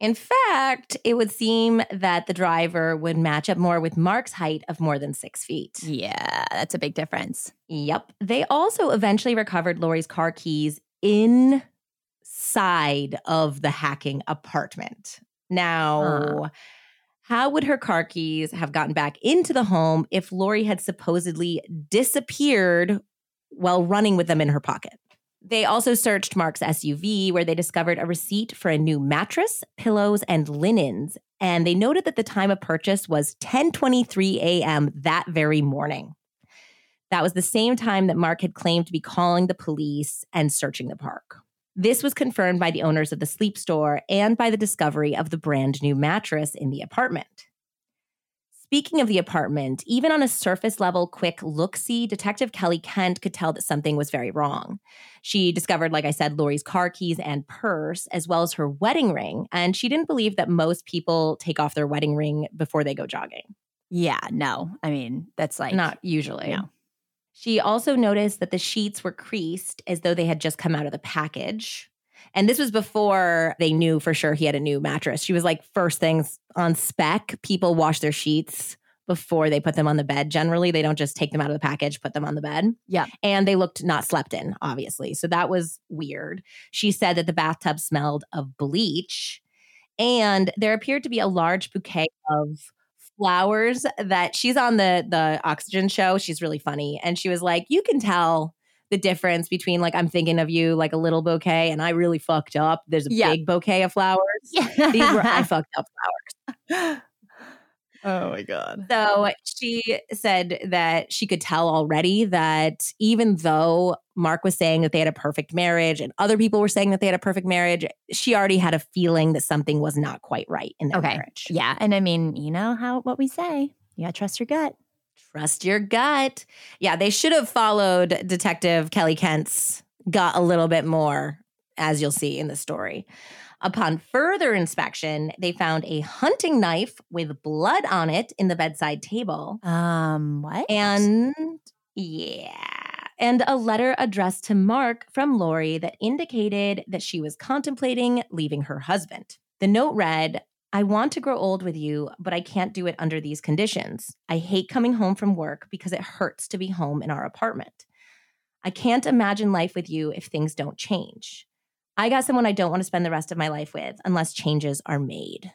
[SPEAKER 2] In fact, it would seem that the driver would match up more with Mark's height of more than six feet.
[SPEAKER 1] Yeah, that's a big difference.
[SPEAKER 2] Yep. They also eventually recovered Lori's car keys inside of the hacking apartment. Now, huh. how would her car keys have gotten back into the home if Lori had supposedly disappeared while running with them in her pocket? They also searched Mark's SUV, where they discovered a receipt for a new mattress, pillows, and linens. And they noted that the time of purchase was 10:23 a.m. that very morning. That was the same time that Mark had claimed to be calling the police and searching the park. This was confirmed by the owners of the sleep store and by the discovery of the brand new mattress in the apartment. Speaking of the apartment, even on a surface level quick look see, Detective Kelly Kent could tell that something was very wrong. She discovered, like I said, Lori's car keys and purse, as well as her wedding ring. And she didn't believe that most people take off their wedding ring before they go jogging.
[SPEAKER 1] Yeah, no. I mean, that's like
[SPEAKER 2] not usually.
[SPEAKER 1] No.
[SPEAKER 2] She also noticed that the sheets were creased as though they had just come out of the package. And this was before they knew for sure he had a new mattress. She was like, first things on spec, people wash their sheets before they put them on the bed. Generally, they don't just take them out of the package, put them on the bed.
[SPEAKER 1] Yeah.
[SPEAKER 2] And they looked not slept in, obviously. So that was weird. She said that the bathtub smelled of bleach. And there appeared to be a large bouquet of flowers that she's on the the oxygen show. She's really funny. And she was like, you can tell the difference between like I'm thinking of you like a little bouquet and I really fucked up. There's a
[SPEAKER 1] Yeah.
[SPEAKER 2] big bouquet of flowers.
[SPEAKER 1] Yeah.
[SPEAKER 2] These were I fucked up flowers.
[SPEAKER 1] oh my god.
[SPEAKER 2] So she said that she could tell already that even though Mark was saying that they had a perfect marriage and other people were saying that they had a perfect marriage, she already had a feeling that something was not quite right in their
[SPEAKER 1] Okay.
[SPEAKER 2] marriage.
[SPEAKER 1] Yeah, and I mean, you know how what we say. You gotta trust your gut.
[SPEAKER 2] Trust your gut. Yeah, they should have followed Detective Kelly Kent's gut a little bit more, as you'll see in the story. Upon further inspection, they found a hunting knife with blood on it in the bedside table.
[SPEAKER 1] Um, what?
[SPEAKER 2] And yeah, and a letter addressed to Mark from Lori that indicated that she was contemplating leaving her husband. The note read, I want to grow old with you, but I can't do it under these conditions. I hate coming home from work because it hurts to be home in our apartment. I can't imagine life with you if things don't change. I got someone I don't want to spend the rest of my life with unless changes are made.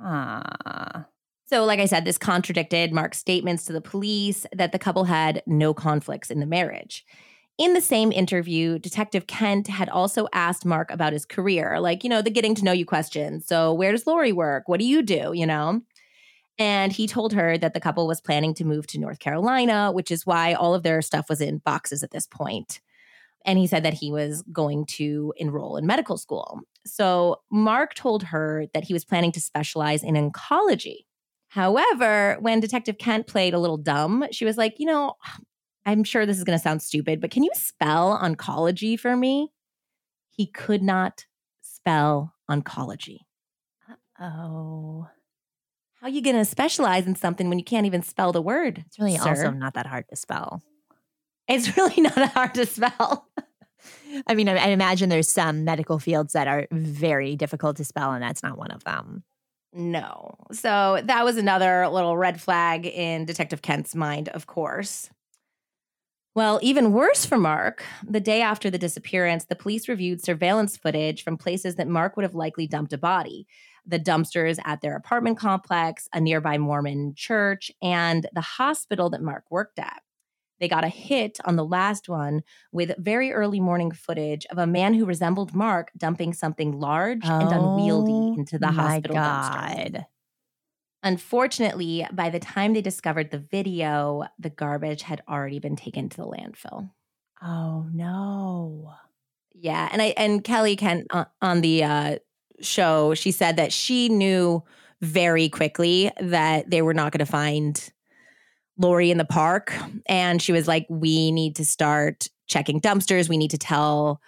[SPEAKER 1] Ah.
[SPEAKER 2] So, like I said, this contradicted Mark's statements to the police that the couple had no conflicts in the marriage. In the same interview, Detective Kent had also asked Mark about his career, like, you know, the getting to know you questions. So, where does Lori work? What do you do? You know? And he told her that the couple was planning to move to North Carolina, which is why all of their stuff was in boxes at this point. And he said that he was going to enroll in medical school. So, Mark told her that he was planning to specialize in oncology. However, when Detective Kent played a little dumb, she was like, you know, I'm sure this is going to sound stupid, but can you spell oncology for me? He could not spell oncology.
[SPEAKER 1] Oh.
[SPEAKER 2] How are you going to specialize in something when you can't even spell the word?
[SPEAKER 1] It's really
[SPEAKER 2] sir?
[SPEAKER 1] also not that hard to spell.
[SPEAKER 2] It's really not that hard to spell.
[SPEAKER 1] I mean, I, I imagine there's some medical fields that are very difficult to spell, and that's not one of them.
[SPEAKER 2] No. So that was another little red flag in Detective Kent's mind, of course. Well, even worse for Mark, the day after the disappearance, the police reviewed surveillance footage from places that Mark would have likely dumped a body the dumpsters at their apartment complex, a nearby Mormon church, and the hospital that Mark worked at. They got a hit on the last one with very early morning footage of a man who resembled Mark dumping something large and unwieldy oh into the
[SPEAKER 1] Oh
[SPEAKER 2] hospital dumpster. Unfortunately, by the time they discovered the video, the garbage had already been taken to the landfill.
[SPEAKER 1] Oh no.
[SPEAKER 2] Yeah, and I and Kelly Kent uh, on the uh, show, she said that she knew very quickly that they were not going to find Lori in the park, and she was like, "We need to start checking dumpsters. We need to tell."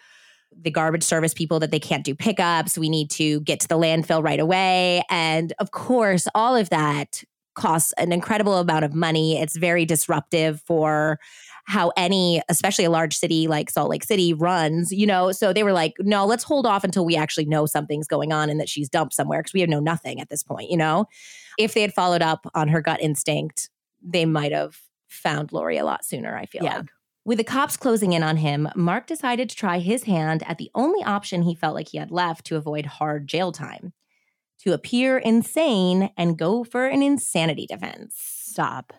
[SPEAKER 2] The garbage service people that they can't do pickups. We need to get to the landfill right away. And of course, all of that costs an incredible amount of money. It's very disruptive for how any, especially a large city like Salt Lake City, runs, you know. So they were like, no, let's hold off until we actually know something's going on and that she's dumped somewhere because we have no nothing at this point, you know. If they had followed up on her gut instinct, they might have found Lori a lot sooner, I feel
[SPEAKER 1] Yeah.
[SPEAKER 2] like. With the cops closing in on him, Mark decided to try his hand at the only option he felt like he had left to avoid hard jail time to appear insane and go for an insanity defense.
[SPEAKER 1] Stop.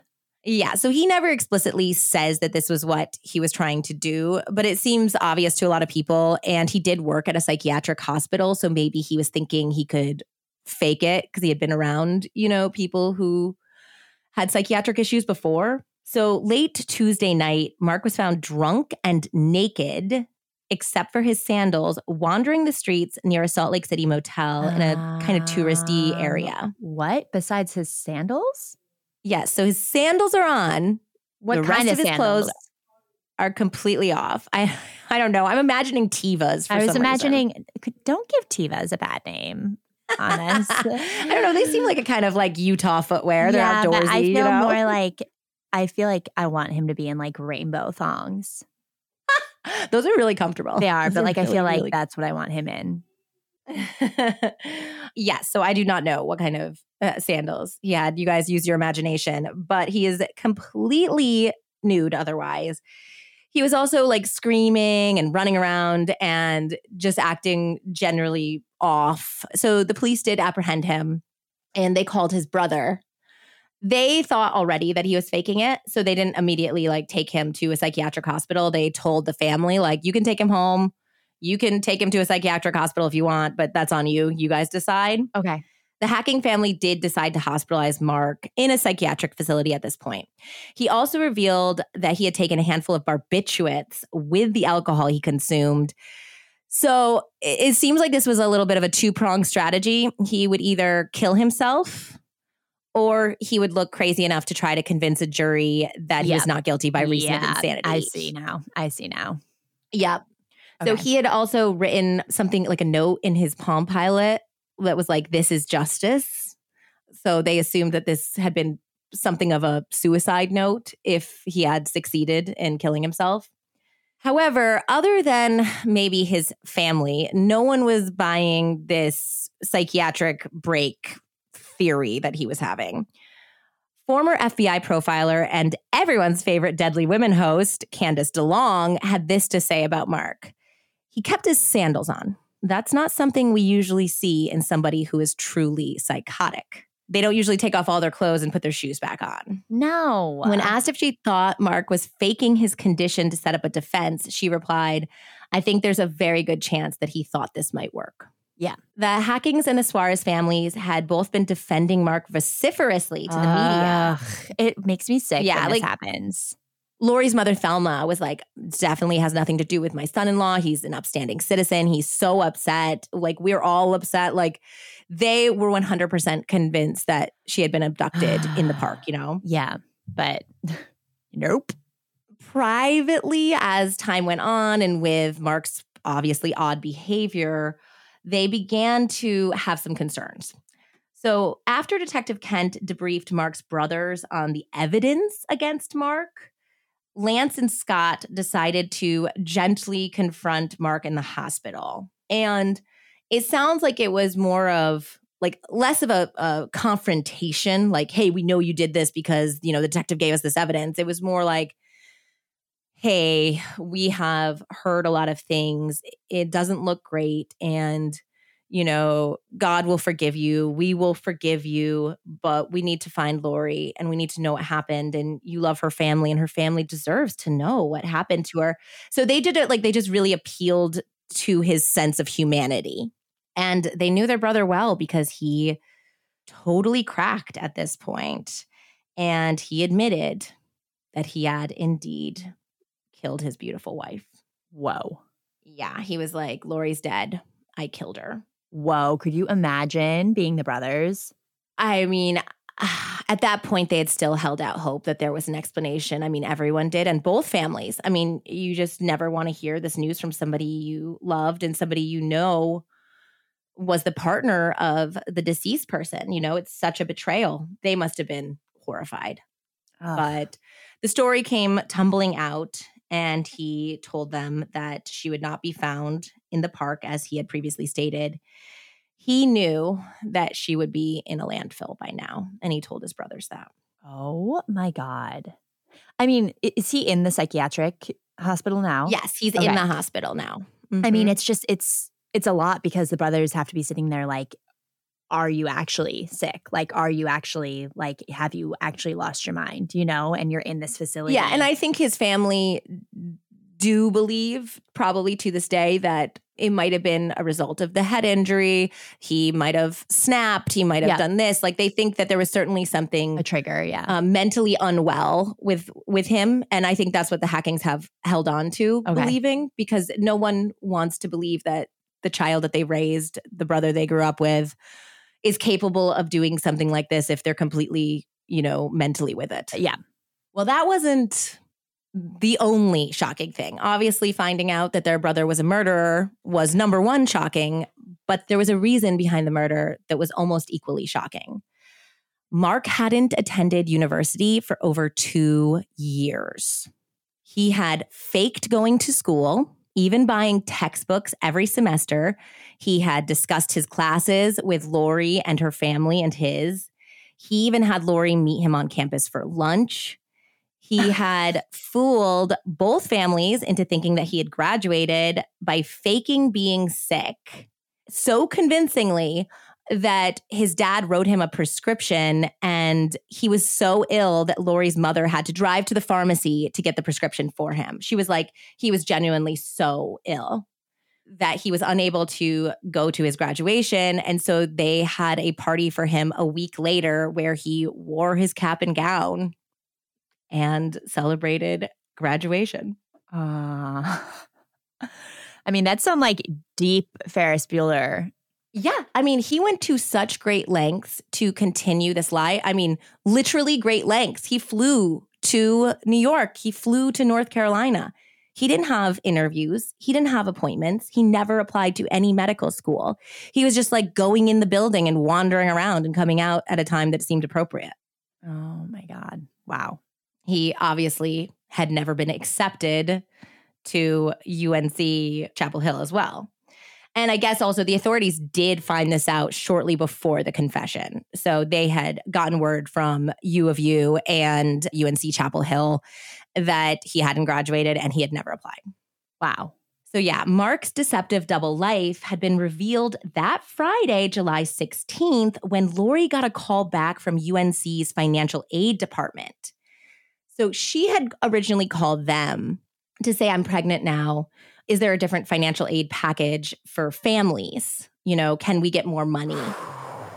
[SPEAKER 2] Yeah, so he never explicitly says that this was what he was trying to do, but it seems obvious to a lot of people. And he did work at a psychiatric hospital, so maybe he was thinking he could fake it because he had been around, you know, people who had psychiatric issues before. So late Tuesday night, Mark was found drunk and naked, except for his sandals, wandering the streets near a Salt Lake City motel in a kind of touristy
[SPEAKER 1] Um,
[SPEAKER 2] area.
[SPEAKER 1] What? Besides his sandals?
[SPEAKER 2] Yes, so his sandals are on.
[SPEAKER 1] What
[SPEAKER 2] the
[SPEAKER 1] kind
[SPEAKER 2] rest
[SPEAKER 1] of
[SPEAKER 2] of his
[SPEAKER 1] sandals?
[SPEAKER 2] clothes are completely off. I I don't know. I'm imagining Tevas. For
[SPEAKER 1] I was
[SPEAKER 2] reason.
[SPEAKER 1] imagining. could- Don't give Tevas a bad name. Honest.
[SPEAKER 2] I don't know. They seem like a kind of like Utah footwear. They're
[SPEAKER 1] yeah,
[SPEAKER 2] outdoorsy.
[SPEAKER 1] but I feel
[SPEAKER 2] you know?
[SPEAKER 1] more like I feel like I want him to be in like rainbow thongs.
[SPEAKER 2] Those are really comfortable.
[SPEAKER 1] They are,
[SPEAKER 2] Those
[SPEAKER 1] but like I
[SPEAKER 2] really,
[SPEAKER 1] feel like
[SPEAKER 2] really-
[SPEAKER 1] that's what I want him in.
[SPEAKER 2] yes. So I do not know what kind of uh, sandals he had. You guys use your imagination, but he is completely nude otherwise. He was also like screaming and running around and just acting generally off. So the police did apprehend him and they called his brother. They thought already that he was faking it. So they didn't immediately like take him to a psychiatric hospital. They told the family, like, you can take him home. You can take him to a psychiatric hospital if you want, but that's on you. You guys decide.
[SPEAKER 1] Okay.
[SPEAKER 2] The Hacking family did decide to hospitalize Mark in a psychiatric facility at this point. He also revealed that he had taken a handful of barbiturates with the alcohol he consumed. So it it seems like this was a little bit of a two pronged strategy. He would either kill himself or he would look crazy enough to try to convince a jury that he was not guilty by reason of
[SPEAKER 1] Yeah,
[SPEAKER 2] insanity.
[SPEAKER 1] I see now. I see now.
[SPEAKER 2] Yep. So
[SPEAKER 1] Okay.
[SPEAKER 2] he had also written something like a note in his Palm Pilot that was like, "This is justice." So they assumed that this had been something of a suicide note if he had succeeded in killing himself. However, other than maybe his family, no one was buying this psychiatric break theory that he was having. Former FBI profiler and everyone's favorite Deadly Women host, Candice DeLong, had this to say about Mark. He kept his sandals on. That's not something we usually see in somebody who is truly psychotic. They don't usually take off all their clothes and put their shoes back on.
[SPEAKER 1] No.
[SPEAKER 2] When asked if she thought Mark was faking his condition to set up a defense, she replied, I think there's a very good chance that he thought this might work.
[SPEAKER 1] Yeah.
[SPEAKER 2] The Hackings and the Soares families had both been defending Mark vociferously to the media.
[SPEAKER 1] It makes me sick
[SPEAKER 2] Yeah,
[SPEAKER 1] when this happens.
[SPEAKER 2] Lori's mother, Thelma, was like, definitely has nothing to do with my son in law. He's an upstanding citizen. He's so upset. Like, we're all upset. Like, they were 100% convinced that she had been abducted in the park, you know?
[SPEAKER 1] Yeah, but nope.
[SPEAKER 2] Privately, as time went on and with Mark's obviously odd behavior, they began to have some concerns. So, after Detective Kent debriefed Mark's brothers on the evidence against Mark, Lance and Scott decided to gently confront Mark in the hospital. And it sounds like it was more of like less of a, a confrontation, like, hey, we know you did this because, you know, the detective gave us this evidence. It was more like, hey, we have heard a lot of things. It doesn't look great. And, you know, God will forgive you. We will forgive you, but we need to find Lori and we need to know what happened. And you love her family, and her family deserves to know what happened to her. So they did it like they just really appealed to his sense of humanity. And they knew their brother well because he totally cracked at this point. And he admitted that he had indeed killed his beautiful wife.
[SPEAKER 1] Whoa.
[SPEAKER 2] Yeah, he was like, Lori's dead. I killed her.
[SPEAKER 1] Whoa. Could you imagine being the brothers?
[SPEAKER 2] I mean, at that point, they had still held out hope that there was an explanation. I mean, everyone did, and both families. I mean, you just never want to hear this news from somebody you loved and somebody you know was the partner of the deceased person. You know, it's such a betrayal. They must have been horrified. But the story came tumbling out, and he told them that she would not be found in the park as he had previously stated. He knew that she would be in a landfill by now, and he told his brothers that.
[SPEAKER 1] oh my God. I mean, is he in the psychiatric hospital now?
[SPEAKER 2] Yes, he's
[SPEAKER 1] Okay.
[SPEAKER 2] in the hospital now.
[SPEAKER 1] I mean,
[SPEAKER 2] Mhm.
[SPEAKER 1] it's just it's it's a lot because the brothers have to be sitting there like, are you actually sick? Like, are you actually like, have you actually lost your mind? You know, and you're in this facility.
[SPEAKER 2] yeah, and I think his family do believe, probably to this day, that it might have been a result of the head injury. He might have snapped. He might have
[SPEAKER 1] Yeah.
[SPEAKER 2] done this. Like they think that there was certainly something
[SPEAKER 1] a trigger. Yeah.
[SPEAKER 2] um, mentally unwell with with him and i think that's what the Hackings have held on to
[SPEAKER 1] Okay.
[SPEAKER 2] believing because no one wants to believe that the child that they raised the brother they grew up with is capable of doing something like this if they're completely you know mentally with it
[SPEAKER 1] yeah.
[SPEAKER 2] well that wasn't the only shocking thing obviously finding out that their brother was a murderer was number one shocking but there was a reason behind the murder that was almost equally shocking Mark hadn't attended university for over two years. He had faked going to school, even buying textbooks every semester. He had discussed his classes with Lori and her family and his. He even had Lori meet him on campus for lunch. He had fooled both families into thinking that he had graduated by faking being sick so convincingly that his dad wrote him a prescription and he was so ill that Lori's mother had to drive to the pharmacy to get the prescription for him. She was like, he was genuinely so ill that he was unable to go to his graduation. And so they had a party for him a week later where he wore his cap and gown and celebrated graduation.
[SPEAKER 1] Uh, I mean, that's some like deep Ferris Bueller
[SPEAKER 2] yeah. I mean, he went to such great lengths to continue this lie. I mean, literally great lengths. He flew to New York, he flew to North Carolina. He didn't have interviews, he didn't have appointments, he never applied to any medical school. He was just like going in the building and wandering around and coming out at a time that seemed appropriate.
[SPEAKER 1] Oh my God. Wow.
[SPEAKER 2] He obviously had never been accepted to UNC Chapel Hill as well. And I guess also the authorities did find this out shortly before the confession. So they had gotten word from U of U and UNC Chapel Hill that he hadn't graduated and he had never applied.
[SPEAKER 1] Wow.
[SPEAKER 2] So, yeah, Mark's deceptive double life had been revealed that Friday, July 16th, when Lori got a call back from UNC's financial aid department. So, she had originally called them to say, I'm pregnant now is there a different financial aid package for families? You know, can we get more money?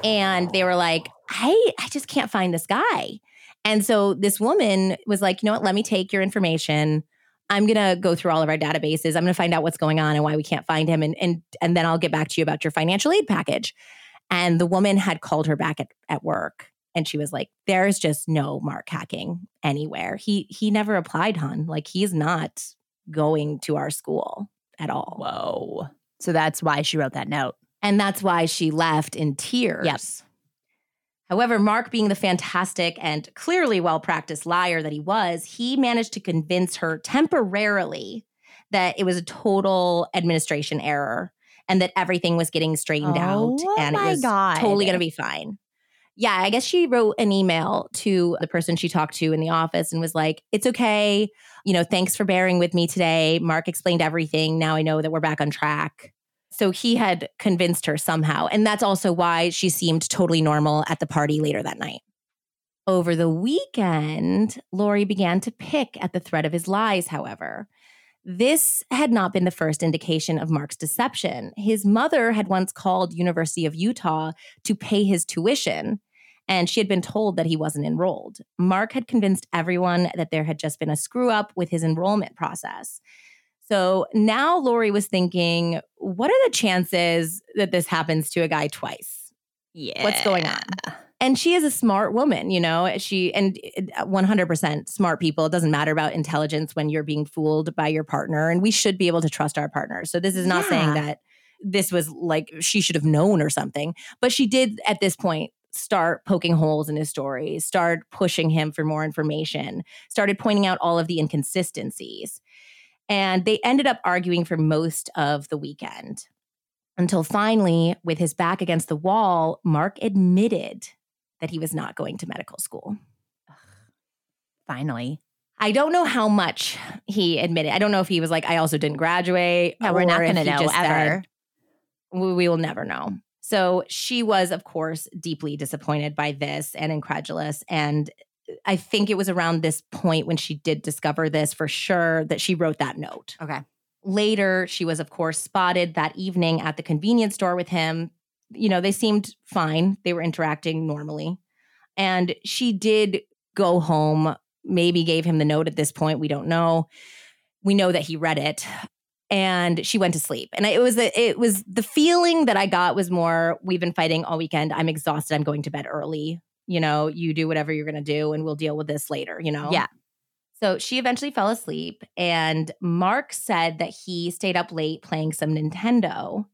[SPEAKER 2] And they were like, I, I just can't find this guy. And so this woman was like, you know what, let me take your information. I'm gonna go through all of our databases. I'm gonna find out what's going on and why we can't find him. And and and then I'll get back to you about your financial aid package. And the woman had called her back at, at work and she was like, There's just no Mark Hacking anywhere. He he never applied, hun. Like he's not going to our school at all.
[SPEAKER 1] Whoa. So that's why she wrote that note.
[SPEAKER 2] And that's why she left in tears.
[SPEAKER 1] Yes.
[SPEAKER 2] However, Mark, being the fantastic and clearly well practiced liar that he was, he managed to convince her temporarily that it was a total administration error and that everything was getting straightened
[SPEAKER 1] oh,
[SPEAKER 2] out and it was
[SPEAKER 1] God.
[SPEAKER 2] totally going to be fine yeah, I guess she wrote an email to the person she talked to in the office and was like, it's okay. You know, thanks for bearing with me today. Mark explained everything. Now I know that we're back on track. So he had convinced her somehow. And that's also why she seemed totally normal at the party later that night. Over the weekend, Lori began to pick at the thread of his lies, however. This had not been the first indication of Mark's deception. His mother had once called University of Utah to pay his tuition, and she had been told that he wasn't enrolled. Mark had convinced everyone that there had just been a screw up with his enrollment process. So now Lori was thinking, what are the chances that this happens to a guy twice?
[SPEAKER 1] Yeah.
[SPEAKER 2] What's going on? and she is a smart woman, you know, eh, she and eh, eh, 100% smart people. It doesn't matter about intelligence when you're being fooled by your partner. And we should be able to trust our partners. So this is not yeah. saying that this was like she should have known or something, but she did at this point start poking holes in his story, start pushing him for more information, started pointing out all of the inconsistencies. And they ended up arguing for most of the weekend until finally, with his back against the wall, Mark admitted that he was not going to medical school.
[SPEAKER 1] Finally.
[SPEAKER 2] I don't know how much he admitted. I don't know if he was like, I also didn't graduate.
[SPEAKER 1] Yeah, we're not going to know ever. Said,
[SPEAKER 2] we will never know. So she was, of course, deeply disappointed by this and incredulous. And I think it was around this point when she did discover this for sure that she wrote that note.
[SPEAKER 1] Okay.
[SPEAKER 2] Later, she was, of course, spotted that evening at the convenience store with him you know, they seemed fine. They were interacting normally. And she did go home, maybe gave him the note at this point. We don't know. We know that he read it and she went to sleep. And it was a, it was the feeling that I got was more we've been fighting all weekend. I'm exhausted. I'm going to bed early. You know, you do whatever you're going to do and we'll deal with this later, you know.
[SPEAKER 1] Yeah.
[SPEAKER 2] So she eventually fell asleep and Mark said that he stayed up late playing some Nintendo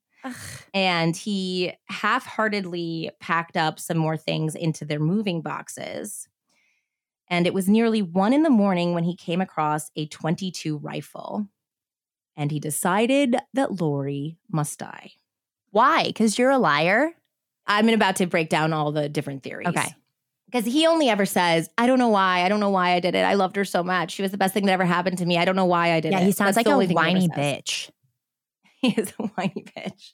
[SPEAKER 2] And he half heartedly packed up some more things into their moving boxes. And it was nearly one in the morning when he came across a 22 rifle. And he decided that Lori must die.
[SPEAKER 1] Why? Because you're a liar?
[SPEAKER 2] I'm about to break down all the different theories.
[SPEAKER 1] Okay.
[SPEAKER 2] Because he only ever says, I don't know why. I don't know why I did it. I loved her so much. She was the best thing that ever happened to me. I don't know why I did
[SPEAKER 1] Yeah,
[SPEAKER 2] it.
[SPEAKER 1] he sounds
[SPEAKER 2] That's
[SPEAKER 1] like a
[SPEAKER 2] thing he
[SPEAKER 1] whiny bitch.
[SPEAKER 2] He is a whiny bitch.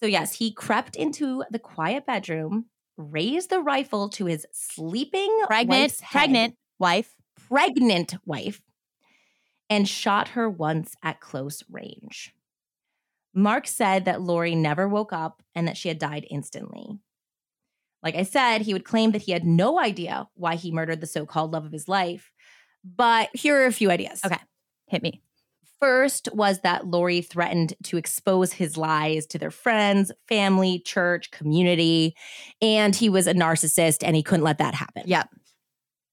[SPEAKER 2] So, yes, he crept into the quiet bedroom, raised the rifle to his sleeping
[SPEAKER 1] Pregnant, pregnant wife.
[SPEAKER 2] pregnant wife, and shot her once at close range. Mark said that Lori never woke up and that she had died instantly. Like I said, he would claim that he had no idea why he murdered the so called love of his life. But here are a few ideas.
[SPEAKER 1] Okay. Hit me.
[SPEAKER 2] First was that Lori threatened to expose his lies to their friends, family, church, community, and he was a narcissist and he couldn't let that happen.
[SPEAKER 1] Yep.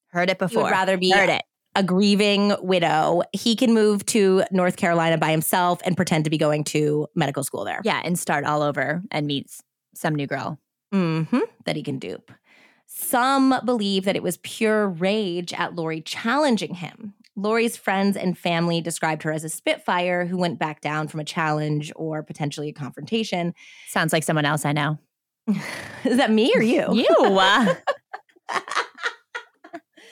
[SPEAKER 1] Heard it
[SPEAKER 2] He
[SPEAKER 1] before.
[SPEAKER 2] would rather be
[SPEAKER 1] Heard it.
[SPEAKER 2] a grieving widow. He can move to North Carolina by himself and pretend to be going to medical school there.
[SPEAKER 1] Yeah, and start all over and meet some new girl.
[SPEAKER 2] Hmm that he can dupe. Some believe that it was pure rage at Lori challenging him. Lori's friends and family described her as a spitfire who went back down from a challenge or potentially a confrontation.
[SPEAKER 1] Sounds like someone else I know.
[SPEAKER 2] Is that me or you?
[SPEAKER 1] You. uh,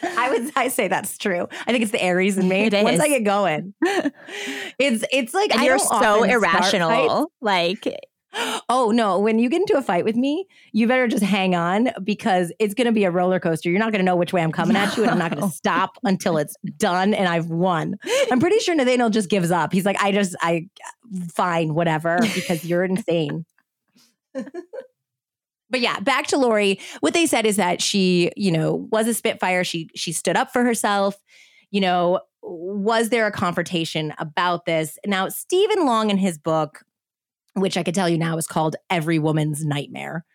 [SPEAKER 2] I would I say that's true. I think it's the Aries in me.
[SPEAKER 1] It
[SPEAKER 2] Once I get going, it's it's like
[SPEAKER 1] and
[SPEAKER 2] I
[SPEAKER 1] you're so irrational. Like,
[SPEAKER 2] Oh no, when you get into a fight with me, you better just hang on because it's going to be a roller coaster. You're not going to know which way I'm coming at you and I'm not going to stop until it's done and I've won. I'm pretty sure Nathaniel just gives up. He's like, I just, I, fine, whatever, because you're insane. but yeah, back to Lori. What they said is that she, you know, was a Spitfire. She she stood up for herself. You know, was there a confrontation about this? Now, Steven Long in his book, which I could tell you now is called Every Woman's Nightmare.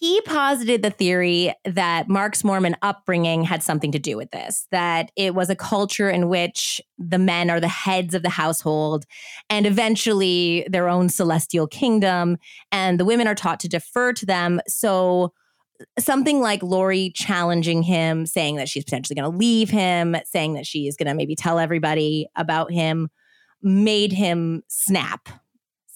[SPEAKER 2] He posited the theory that Mark's Mormon upbringing had something to do with this, that it was a culture in which the men are the heads of the household and eventually their own celestial kingdom, and the women are taught to defer to them. So, something like Lori challenging him, saying that she's potentially going to leave him, saying that she is going to maybe tell everybody about him, made him snap.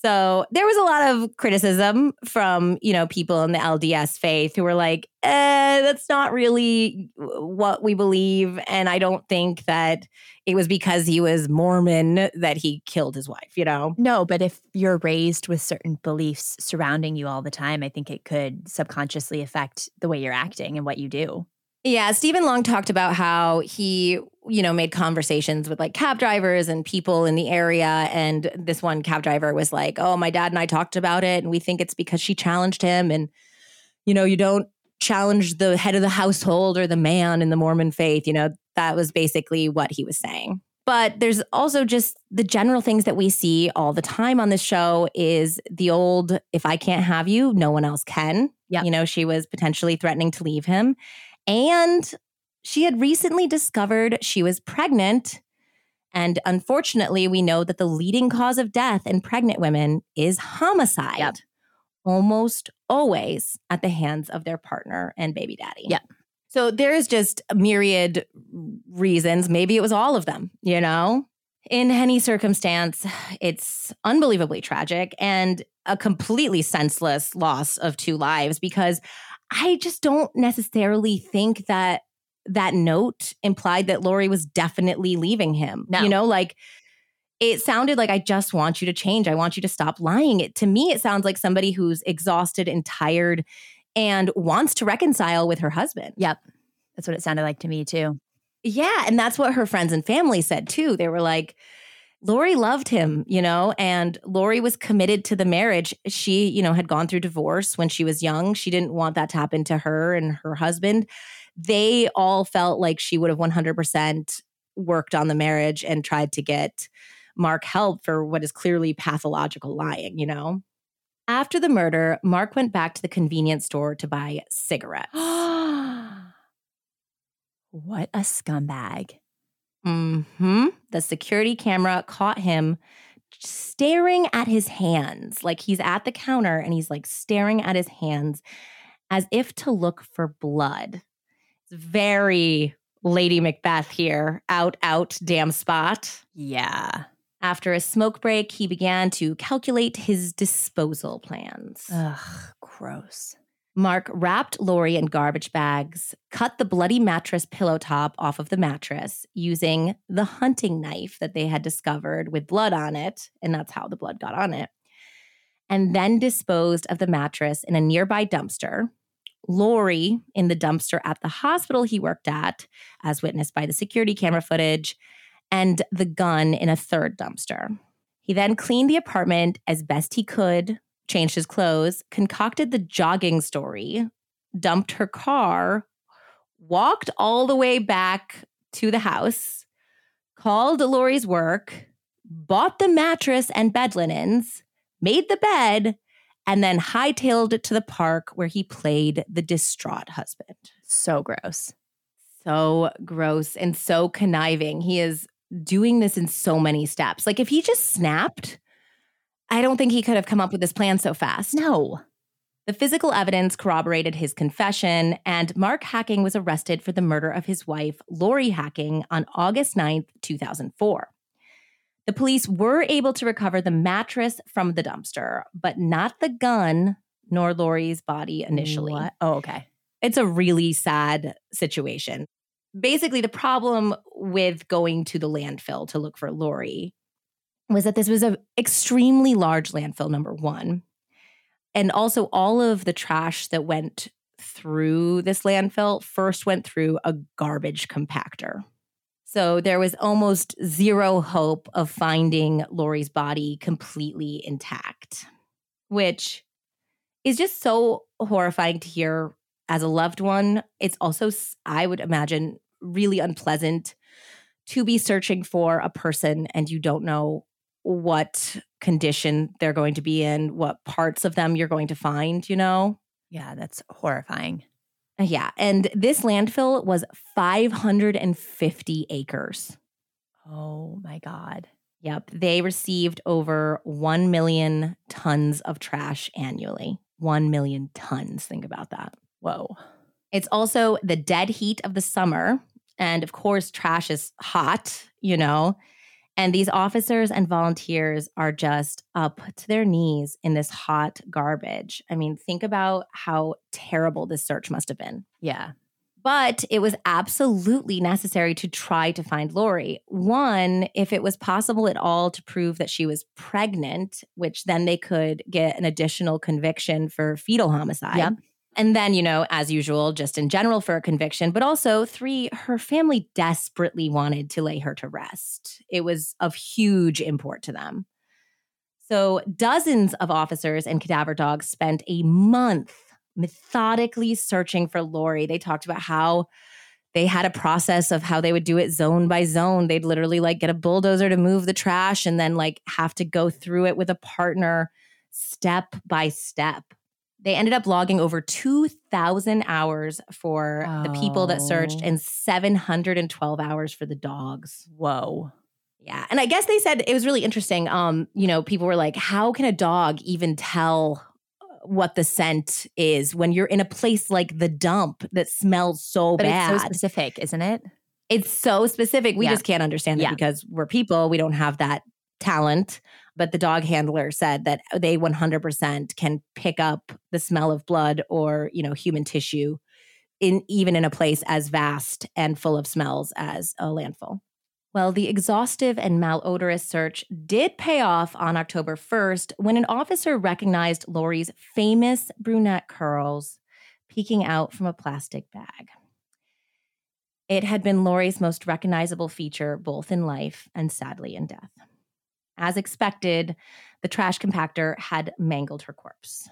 [SPEAKER 2] So there was a lot of criticism from, you know, people in the LDS faith who were like, eh, that's not really what we believe. And I don't think that it was because he was Mormon that he killed his wife, you know?
[SPEAKER 1] no, but if you're raised with certain beliefs surrounding you all the time, I think it could subconsciously affect the way you're acting and what you do.
[SPEAKER 2] Yeah, Steven Long talked about how he, you know, made conversations with like cab drivers and people in the area. And this one cab driver was like, Oh, my dad and I talked about it. And we think it's because she challenged him. And, you know, you don't challenge the head of the household or the man in the Mormon faith. You know, that was basically what he was saying. But there's also just the general things that we see all the time on this show is the old, if I can't have you, no one else can.
[SPEAKER 1] Yep.
[SPEAKER 2] You know, she was potentially threatening to leave him. And she had recently discovered she was pregnant. And unfortunately, we know that the leading cause of death in pregnant women is homicide.
[SPEAKER 1] Yep.
[SPEAKER 2] Almost always at the hands of their partner and baby daddy.
[SPEAKER 1] Yep.
[SPEAKER 2] So there is just a myriad reasons. Maybe it was all of them, you know? In any circumstance, it's unbelievably tragic and a completely senseless loss of two lives because I just don't necessarily think that that note implied that Lori was definitely leaving him.
[SPEAKER 1] No.
[SPEAKER 2] You know, like it sounded like I just want you to change. I want you to stop lying. It to me, it sounds like somebody who's exhausted and tired and wants to reconcile with her husband.
[SPEAKER 1] Yep. That's what it sounded like to me too.
[SPEAKER 2] Yeah. And that's what her friends and family said too. They were like, Lori loved him, you know, and Lori was committed to the marriage. She, you know, had gone through divorce when she was young. She didn't want that to happen to her and her husband. They all felt like she would have 100% worked on the marriage and tried to get Mark help for what is clearly pathological lying, you know? After the murder, Mark went back to the convenience store to buy cigarettes.
[SPEAKER 1] what a scumbag.
[SPEAKER 2] Hmm The security camera caught him staring at his hands. Like he's at the counter and he's like staring at his hands as if to look for blood. It's very Lady Macbeth here. Out, out, damn spot.
[SPEAKER 1] Yeah.
[SPEAKER 2] After a smoke break, he began to calculate his disposal plans.
[SPEAKER 1] Ugh, gross.
[SPEAKER 2] Mark wrapped Lori in garbage bags, cut the bloody mattress pillow top off of the mattress using the hunting knife that they had discovered with blood on it. And that's how the blood got on it. And then disposed of the mattress in a nearby dumpster. Lori in the dumpster at the hospital he worked at, as witnessed by the security camera footage, and the gun in a third dumpster. He then cleaned the apartment as best he could changed his clothes, concocted the jogging story, dumped her car, walked all the way back to the house, called Lori's work, bought the mattress and bed linens, made the bed, and then hightailed it to the park where he played the distraught husband.
[SPEAKER 1] So gross.
[SPEAKER 2] So gross and so conniving. He is doing this in so many steps. Like if he just snapped, I don't think he could have come up with this plan so fast.
[SPEAKER 1] No.
[SPEAKER 2] The physical evidence corroborated his confession, and Mark Hacking was arrested for the murder of his wife, Lori Hacking, on August 9th, 2004. The police were able to recover the mattress from the dumpster, but not the gun nor Lori's body initially.
[SPEAKER 1] What? Oh, okay.
[SPEAKER 2] It's a really sad situation. Basically, the problem with going to the landfill to look for Lori was that this was an extremely large landfill, number one. And also, all of the trash that went through this landfill first went through a garbage compactor. So there was almost zero hope of finding Lori's body completely intact, which is just so horrifying to hear as a loved one. It's also, I would imagine, really unpleasant to be searching for a person and you don't know what condition they're going to be in, what parts of them you're going to find, you know?
[SPEAKER 1] Yeah, that's horrifying.
[SPEAKER 2] Uh, yeah. And this landfill was 550 acres.
[SPEAKER 1] Oh my God.
[SPEAKER 2] Yep. They received over 1 million tons of trash annually. 1 million tons. Think about that.
[SPEAKER 1] Whoa.
[SPEAKER 2] It's also the dead heat of the summer. And of course, trash is hot, you know? And these officers and volunteers are just up to their knees in this hot garbage. I mean, think about how terrible this search must have been.
[SPEAKER 1] Yeah.
[SPEAKER 2] But it was absolutely necessary to try to find Lori. One, if it was possible at all to prove that she was pregnant, which then they could get an additional conviction for fetal homicide.
[SPEAKER 1] Yep.
[SPEAKER 2] And then, you know, as usual, just in general for a conviction, but also three, her family desperately wanted to lay her to rest. It was of huge import to them. So, dozens of officers and cadaver dogs spent a month methodically searching for Lori. They talked about how they had a process of how they would do it zone by zone. They'd literally like get a bulldozer to move the trash and then like have to go through it with a partner step by step they ended up logging over 2,000 hours for oh. the people that searched and 712 hours for the dogs.
[SPEAKER 1] Whoa.
[SPEAKER 2] Yeah. And I guess they said it was really interesting. Um, you know, people were like, how can a dog even tell what the scent is when you're in a place like the dump that smells so
[SPEAKER 1] but
[SPEAKER 2] bad?
[SPEAKER 1] It's so specific, isn't it?
[SPEAKER 2] It's so specific. We yeah. just can't understand it yeah. because we're people. We don't have that talent but the dog handler said that they 100% can pick up the smell of blood or you know human tissue in even in a place as vast and full of smells as a landfill well the exhaustive and malodorous search did pay off on october 1st when an officer recognized lori's famous brunette curls peeking out from a plastic bag it had been Lori's most recognizable feature both in life and sadly in death. As expected, the trash compactor had mangled her corpse.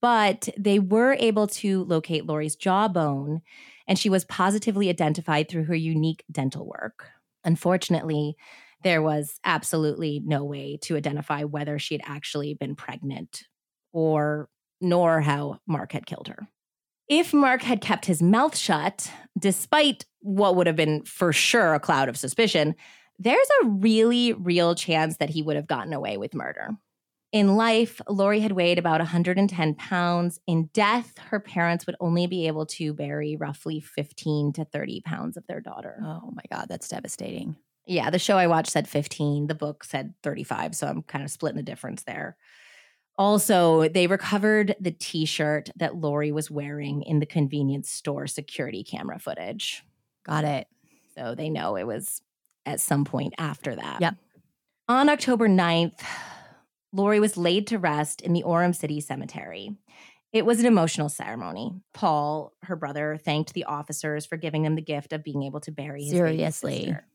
[SPEAKER 2] But they were able to locate Lori's jawbone, and she was positively identified through her unique dental work. Unfortunately, there was absolutely no way to identify whether she had actually been pregnant or nor how Mark had killed her. If Mark had kept his mouth shut, despite what would have been for sure a cloud of suspicion, there's a really real chance that he would have gotten away with murder. In life, Lori had weighed about 110 pounds. In death, her parents would only be able to bury roughly 15 to 30 pounds of their daughter.
[SPEAKER 1] Oh my God, that's devastating.
[SPEAKER 2] Yeah, the show I watched said 15, the book said 35. So I'm kind of splitting the difference there. Also, they recovered the t shirt that Lori was wearing in the convenience store security camera footage.
[SPEAKER 1] Got it.
[SPEAKER 2] So they know it was at some point after that.
[SPEAKER 1] Yep.
[SPEAKER 2] On October 9th, Lori was laid to rest in the Orem City Cemetery. It was an emotional ceremony. Paul, her brother, thanked the officers for giving them the gift of being able to bury his
[SPEAKER 1] Seriously.
[SPEAKER 2] sister.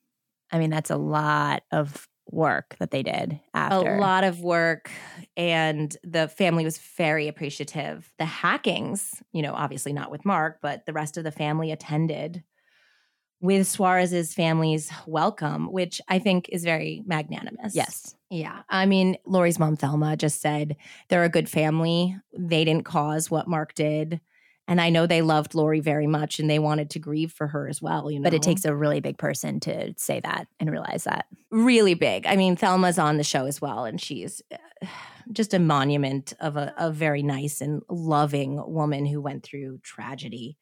[SPEAKER 1] I mean, that's a lot of work that they did after.
[SPEAKER 2] A lot of work, and the family was very appreciative. The Hackings, you know, obviously not with Mark, but the rest of the family attended with Soares's family's welcome, which I think is very magnanimous.
[SPEAKER 1] Yes.
[SPEAKER 2] Yeah. I mean, Lori's mom, Thelma, just said they're a good family. They didn't cause what Mark did. And I know they loved Lori very much and they wanted to grieve for her as well, you know.
[SPEAKER 1] But it takes a really big person to say that and realize that.
[SPEAKER 2] really big. I mean, Thelma's on the show as well, and she's uh, just a monument of a, a very nice and loving woman who went through tragedy.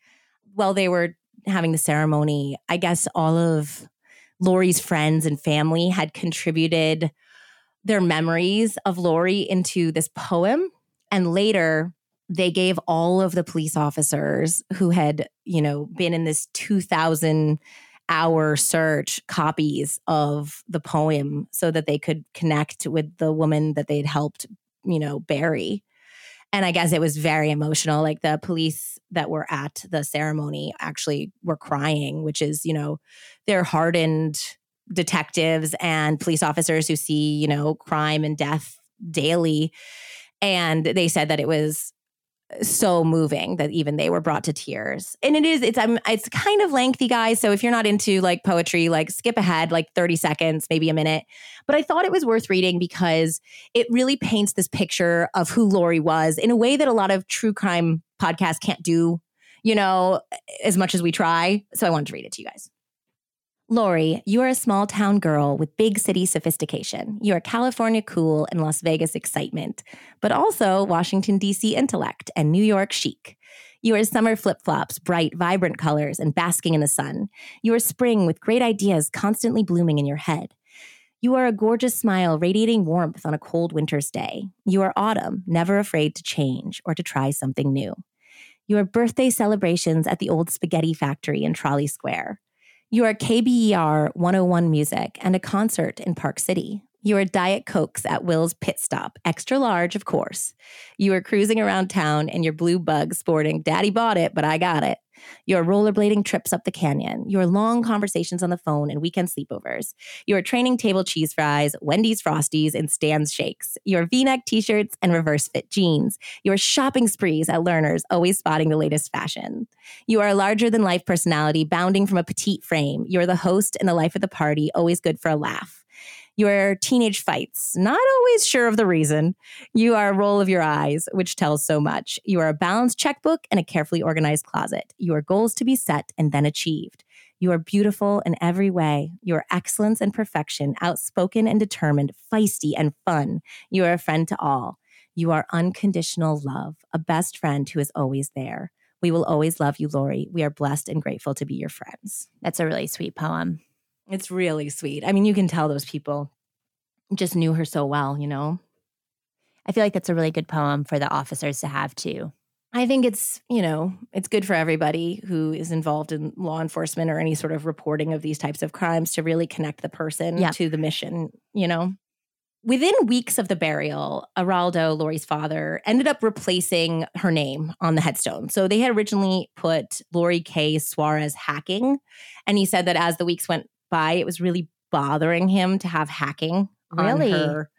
[SPEAKER 2] While they were having the ceremony, I guess all of Lori's friends and family had contributed their memories of Lori into this poem. And later, they gave all of the police officers who had, you know, been in this 2000 hour search copies of the poem so that they could connect with the woman that they'd helped, you know, bury. And I guess it was very emotional. Like the police that were at the ceremony actually were crying, which is, you know, they're hardened detectives and police officers who see, you know, crime and death daily. And they said that it was so moving that even they were brought to tears. And it is it's um, it's kind of lengthy guys, so if you're not into like poetry, like skip ahead like 30 seconds, maybe a minute. But I thought it was worth reading because it really paints this picture of who Lori was in a way that a lot of true crime podcasts can't do, you know, as much as we try. So I wanted to read it to you guys. Lori, you are a small town girl with big city sophistication. You are California cool and Las Vegas excitement, but also Washington, D.C. intellect and New York chic. You are summer flip flops, bright, vibrant colors, and basking in the sun. You are spring with great ideas constantly blooming in your head. You are a gorgeous smile radiating warmth on a cold winter's day. You are autumn, never afraid to change or to try something new. You are birthday celebrations at the old spaghetti factory in Trolley Square. You are KBER 101 music and a concert in Park City. You are Diet Cokes at Will's Pit Stop, extra large, of course. You are cruising around town in your blue bug sporting, Daddy bought it, but I got it. Your rollerblading trips up the canyon, your long conversations on the phone and weekend sleepovers, your training table cheese fries, Wendy's Frosties, and Stan's shakes, your v neck t shirts and reverse fit jeans, your shopping sprees at Lerners, always spotting the latest fashion. You are a larger than life personality bounding from a petite frame. You are the host and the life of the party, always good for a laugh. Your teenage fights, not always sure of the reason. You are a roll of your eyes, which tells so much. You are a balanced checkbook and a carefully organized closet. You are goals to be set and then achieved. You are beautiful in every way. You are excellence and perfection, outspoken and determined, feisty and fun. You are a friend to all. You are unconditional love, a best friend who is always there. We will always love you, Lori. We are blessed and grateful to be your friends.
[SPEAKER 1] That's a really sweet poem.
[SPEAKER 2] It's really sweet. I mean, you can tell those people just knew her so well, you know?
[SPEAKER 1] I feel like that's a really good poem for the officers to have too.
[SPEAKER 2] I think it's, you know, it's good for everybody who is involved in law enforcement or any sort of reporting of these types of crimes to really connect the person
[SPEAKER 1] Yeah.
[SPEAKER 2] to the mission, you know? Within weeks of the burial, Eraldo, Lori's father, ended up replacing her name on the headstone. So they had originally put Lori K. Soares Hacking. And he said that as the weeks went by, it was really bothering him to have Hacking
[SPEAKER 1] Really?
[SPEAKER 2] on her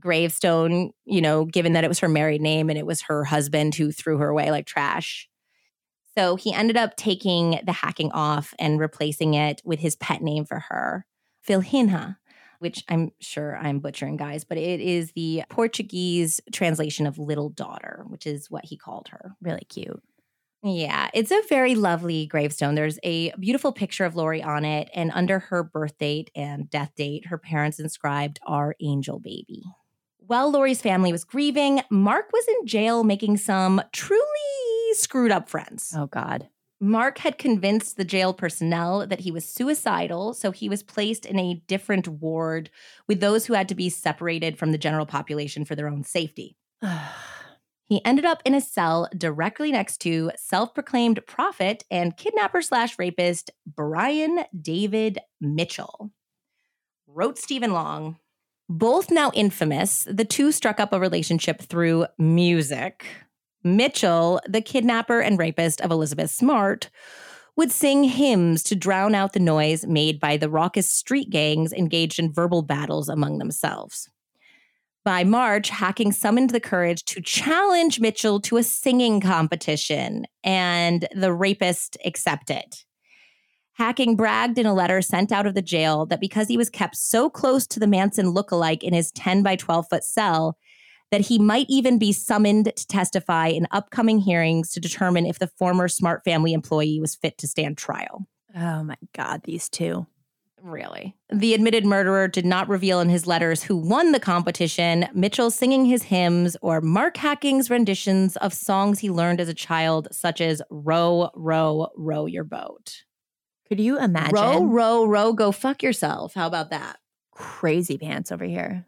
[SPEAKER 2] gravestone, you know, given that it was her married name and it was her husband who threw her away like trash. So he ended up taking the Hacking off and replacing it with his pet name for her, Filhinha, which I'm sure I'm butchering, guys, but it is the Portuguese translation of little daughter, which is what he called her.
[SPEAKER 1] Really cute.
[SPEAKER 2] Yeah, it's a very lovely gravestone. There's a beautiful picture of Lori on it, and under her birth date and death date, her parents inscribed our angel baby. While Lori's family was grieving, Mark was in jail making some truly screwed up friends.
[SPEAKER 1] Oh, God.
[SPEAKER 2] Mark had convinced the jail personnel that he was suicidal, so he was placed in a different ward with those who had to be separated from the general population for their own safety. He ended up in a cell directly next to self proclaimed prophet and kidnapper slash rapist Brian David Mitchell. Wrote Steven Long. Both now infamous, the two struck up a relationship through music. Mitchell, the kidnapper and rapist of Elizabeth Smart, would sing hymns to drown out the noise made by the raucous street gangs engaged in verbal battles among themselves. By March, Hacking summoned the courage to challenge Mitchell to a singing competition, and the rapist accepted. Hacking bragged in a letter sent out of the jail that because he was kept so close to the Manson look-alike in his 10 by 12 foot cell, that he might even be summoned to testify in upcoming hearings to determine if the former Smart Family employee was fit to stand trial.
[SPEAKER 1] Oh my God, these two.
[SPEAKER 2] Really. The admitted murderer did not reveal in his letters who won the competition, Mitchell singing his hymns or Mark Hacking's renditions of songs he learned as a child, such as Row, Row, Row Your Boat.
[SPEAKER 1] Could you imagine?
[SPEAKER 2] Row, row, row, go fuck yourself. How about that?
[SPEAKER 1] Crazy pants over here.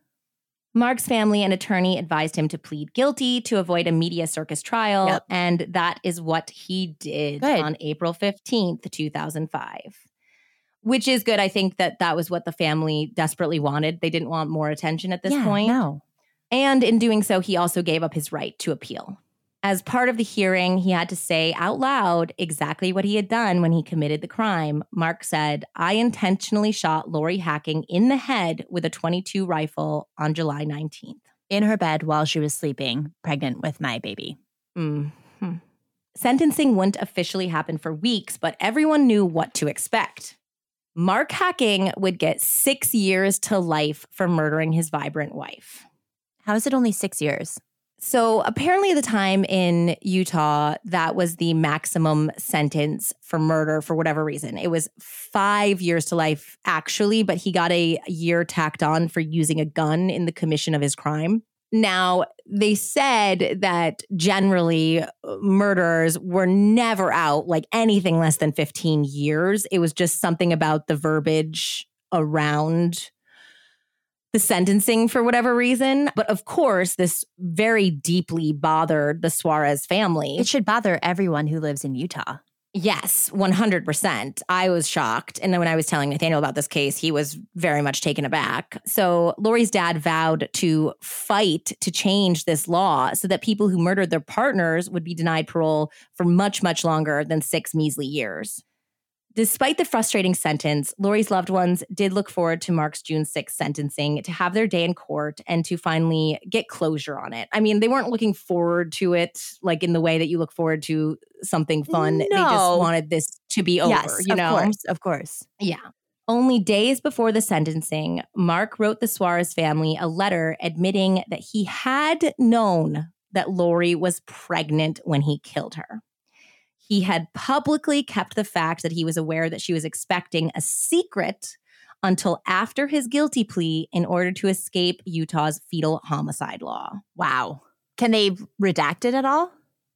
[SPEAKER 2] Mark's family and attorney advised him to plead guilty to avoid a media circus trial,
[SPEAKER 1] Yep.
[SPEAKER 2] and that is what he did
[SPEAKER 1] Good.
[SPEAKER 2] on April 15th, 2005. Which is good. I think that that was what the family desperately wanted. They didn't want more attention at this
[SPEAKER 1] Yeah,
[SPEAKER 2] point.
[SPEAKER 1] No.
[SPEAKER 2] And in doing so, he also gave up his right to appeal. As part of the hearing, he had to say out loud exactly what he had done when he committed the crime. Mark said, I intentionally shot Lori Hacking in the head with a 22 rifle on July 19th.
[SPEAKER 1] In her bed while she was sleeping, pregnant with my baby.
[SPEAKER 2] Mhm. Sentencing wouldn't officially happen for weeks, but everyone knew what to expect. Mark Hacking would get six years to life for murdering his vibrant wife.
[SPEAKER 1] How is it only six years?
[SPEAKER 2] So apparently, at the time in Utah, that was the maximum sentence for murder for whatever reason. It was five years to life, actually, but he got a year tacked on for using a gun in the commission of his crime. Now, they said that generally uh, murderers were never out like anything less than 15 years. It was just something about the verbiage around the sentencing for whatever reason. But of course, this very deeply bothered the Soares family.
[SPEAKER 1] It should bother everyone who lives in Utah.
[SPEAKER 2] Yes, 100%. I was shocked. And then when I was telling Nathaniel about this case, he was very much taken aback. So Lori's dad vowed to fight to change this law so that people who murdered their partners would be denied parole for much, much longer than six measly years. Despite the frustrating sentence, Lori's loved ones did look forward to Mark's June 6th sentencing to have their day in court and to finally get closure on it. I mean, they weren't looking forward to it like in the way that you look forward to something fun. They just wanted this to be over,
[SPEAKER 1] yes,
[SPEAKER 2] you
[SPEAKER 1] of
[SPEAKER 2] know?
[SPEAKER 1] course, of course.
[SPEAKER 2] Yeah. Only days before the sentencing, Mark wrote the Soares family a letter admitting that he had known that Lori was pregnant when he killed her. He had publicly kept the fact that he was aware that she was expecting a secret until after his guilty plea in order to escape Utah's fetal homicide law.
[SPEAKER 1] Wow. Can they redact it at all?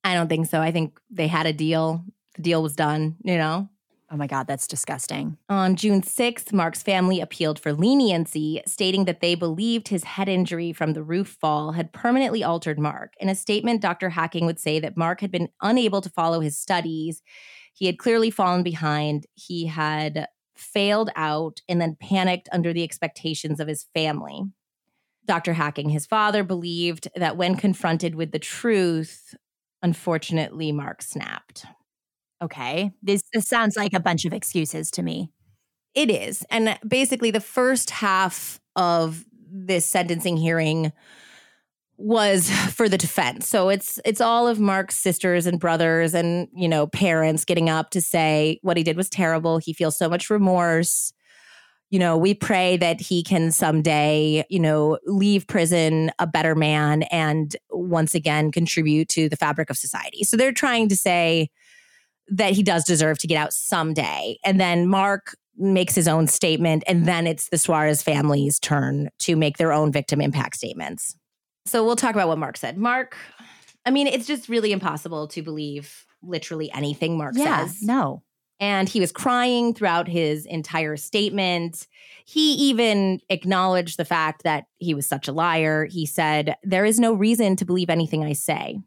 [SPEAKER 2] I don't think so. I think they had a deal. The deal was done, you know?
[SPEAKER 1] Oh my God, that's disgusting.
[SPEAKER 2] On June 6th, Mark's family appealed for leniency, stating that they believed his head injury from the roof fall had permanently altered Mark. In a statement, Dr. Hacking would say that Mark had been unable to follow his studies. He had clearly fallen behind. He had failed out and then panicked under the expectations of his family. Dr. Hacking, his father, believed that when confronted with the truth, unfortunately, Mark snapped.
[SPEAKER 1] Okay. This, this sounds like a bunch of excuses to me.
[SPEAKER 2] It is. And basically, the first half of this sentencing hearing was for the defense. So it's it's all of Mark's sisters and brothers and, you know, parents getting up to say what he did was terrible. He feels so much remorse. You know, we pray that he can someday, you know, leave prison a better man and once again contribute to the fabric of society. So they're trying to say that he does deserve to get out someday. And then Mark makes his own statement, and then it's the Soares family's turn to make their own victim impact statements. So we'll talk about what Mark said. Mark, I mean, it's just really impossible to believe literally anything Mark
[SPEAKER 1] yeah,
[SPEAKER 2] says.
[SPEAKER 1] no.
[SPEAKER 2] And he was crying throughout his entire statement. He even acknowledged the fact that he was such a liar. He said, There is no reason to believe anything I say.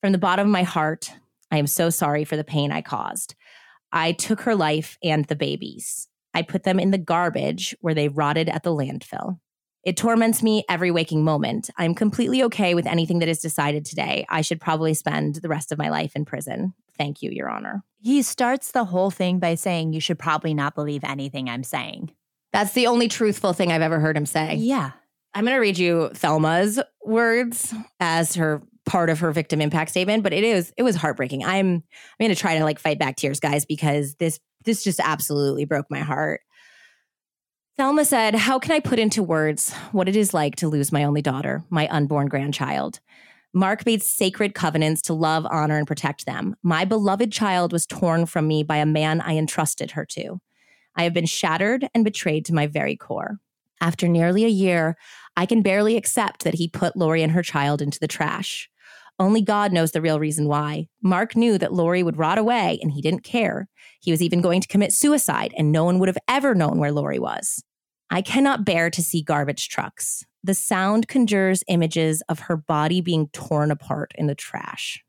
[SPEAKER 2] From the bottom of my heart, I am so sorry for the pain I caused. I took her life and the babies. I put them in the garbage where they rotted at the landfill. It torments me every waking moment. I'm completely okay with anything that is decided today. I should probably spend the rest of my life in prison. Thank you, Your Honor.
[SPEAKER 1] He starts the whole thing by saying, You should probably not believe anything I'm saying.
[SPEAKER 2] That's the only truthful thing I've ever heard him say.
[SPEAKER 1] Yeah.
[SPEAKER 2] I'm going to read you Thelma's words as her part of her victim impact statement, but it is it was heartbreaking. I'm I'm to try to like fight back tears, guys, because this this just absolutely broke my heart. Thelma said, How can I put into words what it is like to lose my only daughter, my unborn grandchild? Mark made sacred covenants to love, honor, and protect them. My beloved child was torn from me by a man I entrusted her to. I have been shattered and betrayed to my very core. After nearly a year, I can barely accept that he put Lori and her child into the trash. Only God knows the real reason why. Mark knew that Lori would rot away and he didn't care. He was even going to commit suicide and no one would have ever known where Lori was. I cannot bear to see garbage trucks. The sound conjures images of her body being torn apart in the trash.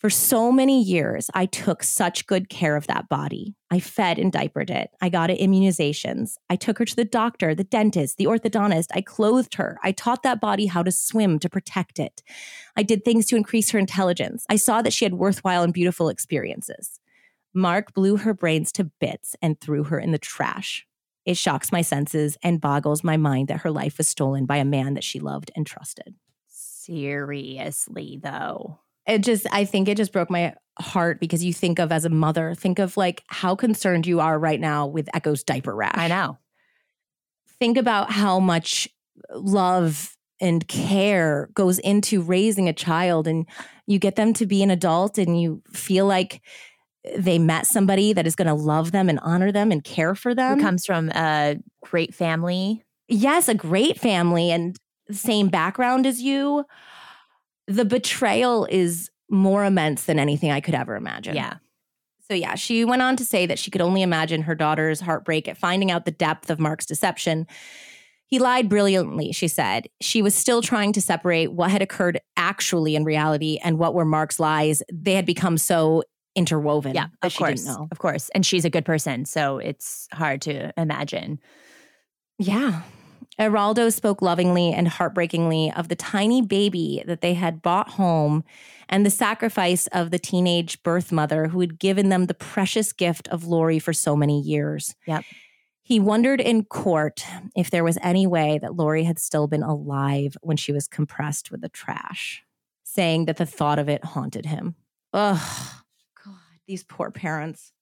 [SPEAKER 2] For so many years, I took such good care of that body. I fed and diapered it. I got it immunizations. I took her to the doctor, the dentist, the orthodontist. I clothed her. I taught that body how to swim to protect it. I did things to increase her intelligence. I saw that she had worthwhile and beautiful experiences. Mark blew her brains to bits and threw her in the trash. It shocks my senses and boggles my mind that her life was stolen by a man that she loved and trusted.
[SPEAKER 1] Seriously, though
[SPEAKER 2] it just i think it just broke my heart because you think of as a mother think of like how concerned you are right now with echo's diaper rash.
[SPEAKER 1] I know.
[SPEAKER 2] Think about how much love and care goes into raising a child and you get them to be an adult and you feel like they met somebody that is going to love them and honor them and care for them.
[SPEAKER 1] Who comes from a great family.
[SPEAKER 2] Yes a great family and same background as you the betrayal is more immense than anything I could ever imagine.
[SPEAKER 1] Yeah.
[SPEAKER 2] So, yeah, she went on to say that she could only imagine her daughter's heartbreak at finding out the depth of Mark's deception. He lied brilliantly, she said. She was still trying to separate what had occurred actually in reality and what were Mark's lies. They had become so interwoven.
[SPEAKER 1] Yeah, of course. Of course. And she's a good person. So it's hard to imagine.
[SPEAKER 2] Yeah. Eraldo spoke lovingly and heartbreakingly of the tiny baby that they had bought home and the sacrifice of the teenage birth mother who had given them the precious gift of Lori for so many years.
[SPEAKER 1] Yep.
[SPEAKER 2] He wondered in court if there was any way that Lori had still been alive when she was compressed with the trash, saying that the thought of it haunted him. Ugh, God, these poor parents.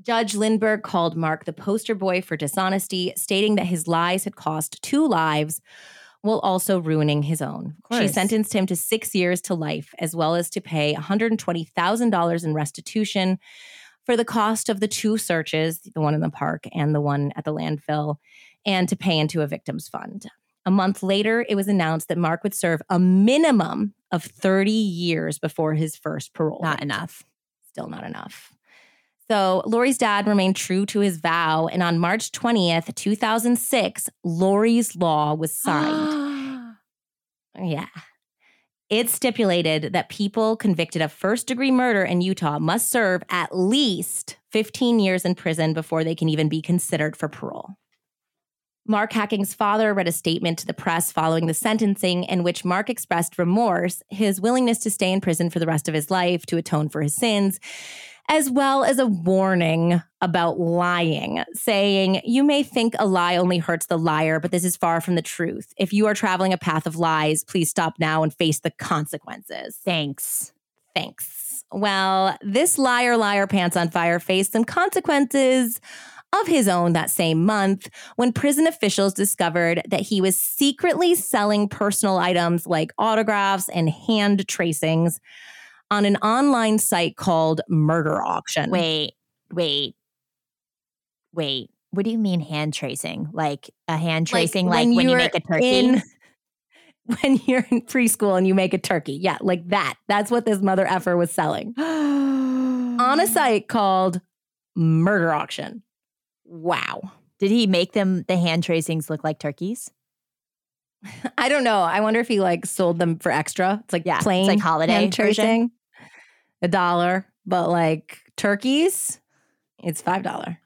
[SPEAKER 2] Judge Lindberg called Mark the poster boy for dishonesty, stating that his lies had cost two lives while also ruining his own. She sentenced him to six years to life, as well as to pay $120,000 in restitution for the cost of the two searches, the one in the park and the one at the landfill, and to pay into a victim's fund. A month later, it was announced that Mark would serve a minimum of 30 years before his first parole.
[SPEAKER 1] Not enough.
[SPEAKER 2] Still not enough. So Lori's dad remained true to his vow. And on March 20th, 2006, Lori's law was signed. yeah. It stipulated that people convicted of first degree murder in Utah must serve at least 15 years in prison before they can even be considered for parole. Mark Hacking's father read a statement to the press following the sentencing in which Mark expressed remorse, his willingness to stay in prison for the rest of his life to atone for his sins, as well as a warning about lying, saying, You may think a lie only hurts the liar, but this is far from the truth. If you are traveling a path of lies, please stop now and face the consequences.
[SPEAKER 1] Thanks.
[SPEAKER 2] Thanks. Well, this liar, liar, pants on fire faced some consequences of his own that same month when prison officials discovered that he was secretly selling personal items like autographs and hand tracings on an online site called Murder Auction.
[SPEAKER 1] Wait, wait, wait. What do you mean hand tracing? Like a hand tracing, like,
[SPEAKER 2] when
[SPEAKER 1] when, you make a turkey?
[SPEAKER 2] in- when you're in preschool and you make a turkey. Yeah, like that. That's what this mother effer was selling on a site called Murder Auction. Wow.
[SPEAKER 1] Did he make them the hand tracings look like turkeys?
[SPEAKER 2] I don't know. I wonder if he like sold them for extra. It's like
[SPEAKER 1] Yeah, it's
[SPEAKER 2] plain
[SPEAKER 1] like holiday
[SPEAKER 2] hand tracing, a dollar, but like turkeys, it's five dollar.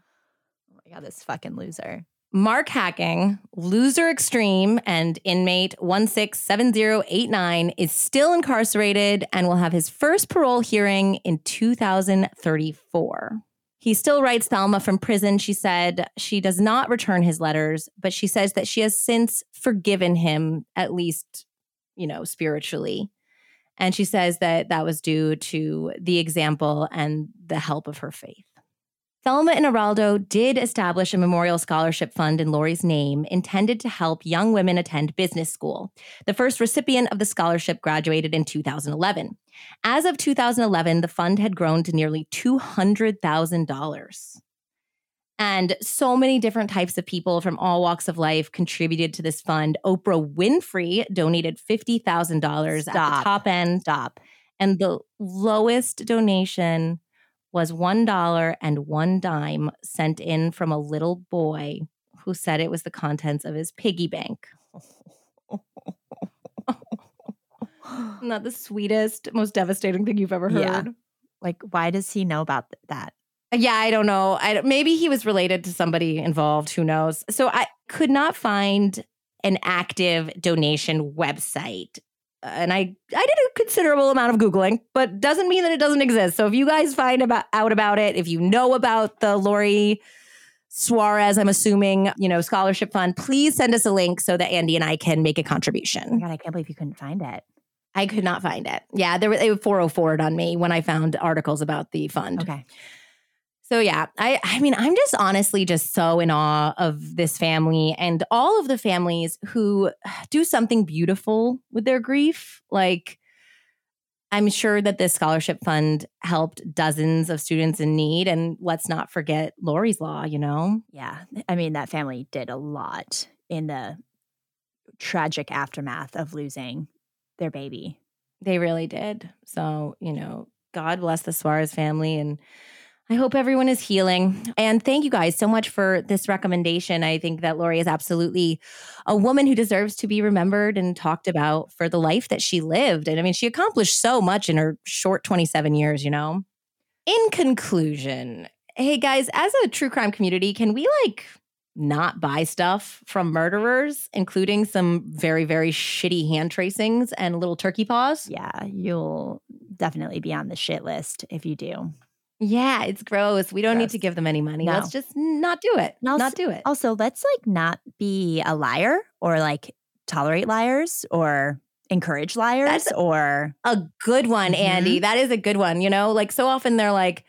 [SPEAKER 1] Oh my god, this fucking loser.
[SPEAKER 2] Mark Hacking, loser extreme, and inmate 167089 is still incarcerated and will have his first parole hearing in 2034. He still writes Thelma from prison. She said she does not return his letters, but she says that she has since forgiven him, at least, you know, spiritually. And she says that that was due to the example and the help of her faith. Thelma and Eraldo did establish a memorial scholarship fund in Lori's name intended to help young women attend business school. The first recipient of the scholarship graduated in 2011. As of 2011, the fund had grown to nearly $200,000. And so many different types of people from all walks of life contributed to this fund. Oprah Winfrey donated $50,000 at the top end,
[SPEAKER 1] Stop.
[SPEAKER 2] and the lowest donation was one dollar and one dime sent in from a little boy who said it was the contents of his piggy bank. Not the sweetest, most devastating thing you've ever heard.
[SPEAKER 1] Yeah. Like, why does he know about th- that?
[SPEAKER 2] Yeah, I don't know. I, maybe he was related to somebody involved. Who knows? So I could not find an active donation website. And I, I did a considerable amount of Googling, but doesn't mean that it doesn't exist. So if you guys find about, out about it, if you know about the Lori Soares, I'm assuming, you know, scholarship fund, please send us a link so that Andy and I can make a
[SPEAKER 1] Oh
[SPEAKER 2] contribution.
[SPEAKER 1] god, I can't believe you couldn't find it.
[SPEAKER 2] I could not find it. Yeah, there was it 404 on me when I found articles about the fund.
[SPEAKER 1] Okay.
[SPEAKER 2] So yeah, I I mean I'm just honestly just so in awe of this family and all of the families who do something beautiful with their grief. Like I'm sure that this scholarship fund helped dozens of students in need and let's not forget Lori's law, you know.
[SPEAKER 1] Yeah. I mean, that family did a lot in the tragic aftermath of losing their baby.
[SPEAKER 2] They really did. So, you know, God bless the Soares family and I hope everyone is healing. And thank you guys so much for this recommendation. I think that Lori is absolutely a woman who deserves to be remembered and talked about for the life that she lived. And I mean, she accomplished so much in her short 27 years, you know? In conclusion, hey guys, as a true crime community, can we like not buy stuff from murderers, including some very, very shitty hand tracings and little turkey paws?
[SPEAKER 1] Yeah, you'll definitely be on the shit list if you do.
[SPEAKER 2] Yeah, it's gross. We don't need to give them any money.
[SPEAKER 1] No.
[SPEAKER 2] Let's just not do it.
[SPEAKER 1] Also-
[SPEAKER 2] not do it.
[SPEAKER 1] Also, let's like not be a liar or like tolerate liars or encourage liars
[SPEAKER 2] That's-
[SPEAKER 1] or
[SPEAKER 2] a good one,
[SPEAKER 1] Mhm.
[SPEAKER 2] Andy. That is a good one. You know, like so often they're like,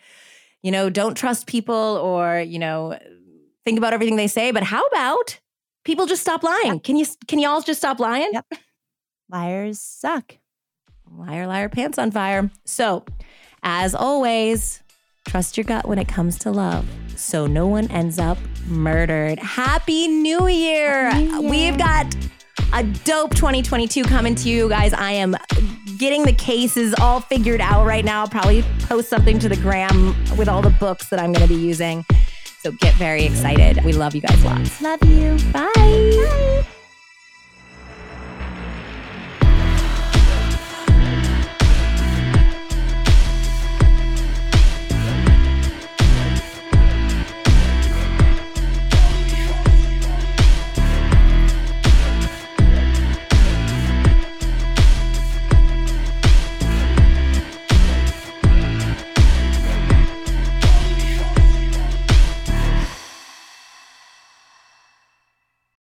[SPEAKER 2] you know, don't trust people or, you know, think about everything they say. But how about people just stop lying? Can you can y'all just stop lying?
[SPEAKER 1] Yep. liars suck.
[SPEAKER 2] Liar, liar, pants on fire. So, as always, trust your gut when it comes to love so no one ends up murdered. Happy New Year!
[SPEAKER 1] New Year.
[SPEAKER 2] We've got a dope 2022 coming to you guys. I am getting the cases all figured out right now. I'll probably post something to the gram with all the books that I'm going to be using. So get very excited. We love you guys lots.
[SPEAKER 1] Love you.
[SPEAKER 2] Bye.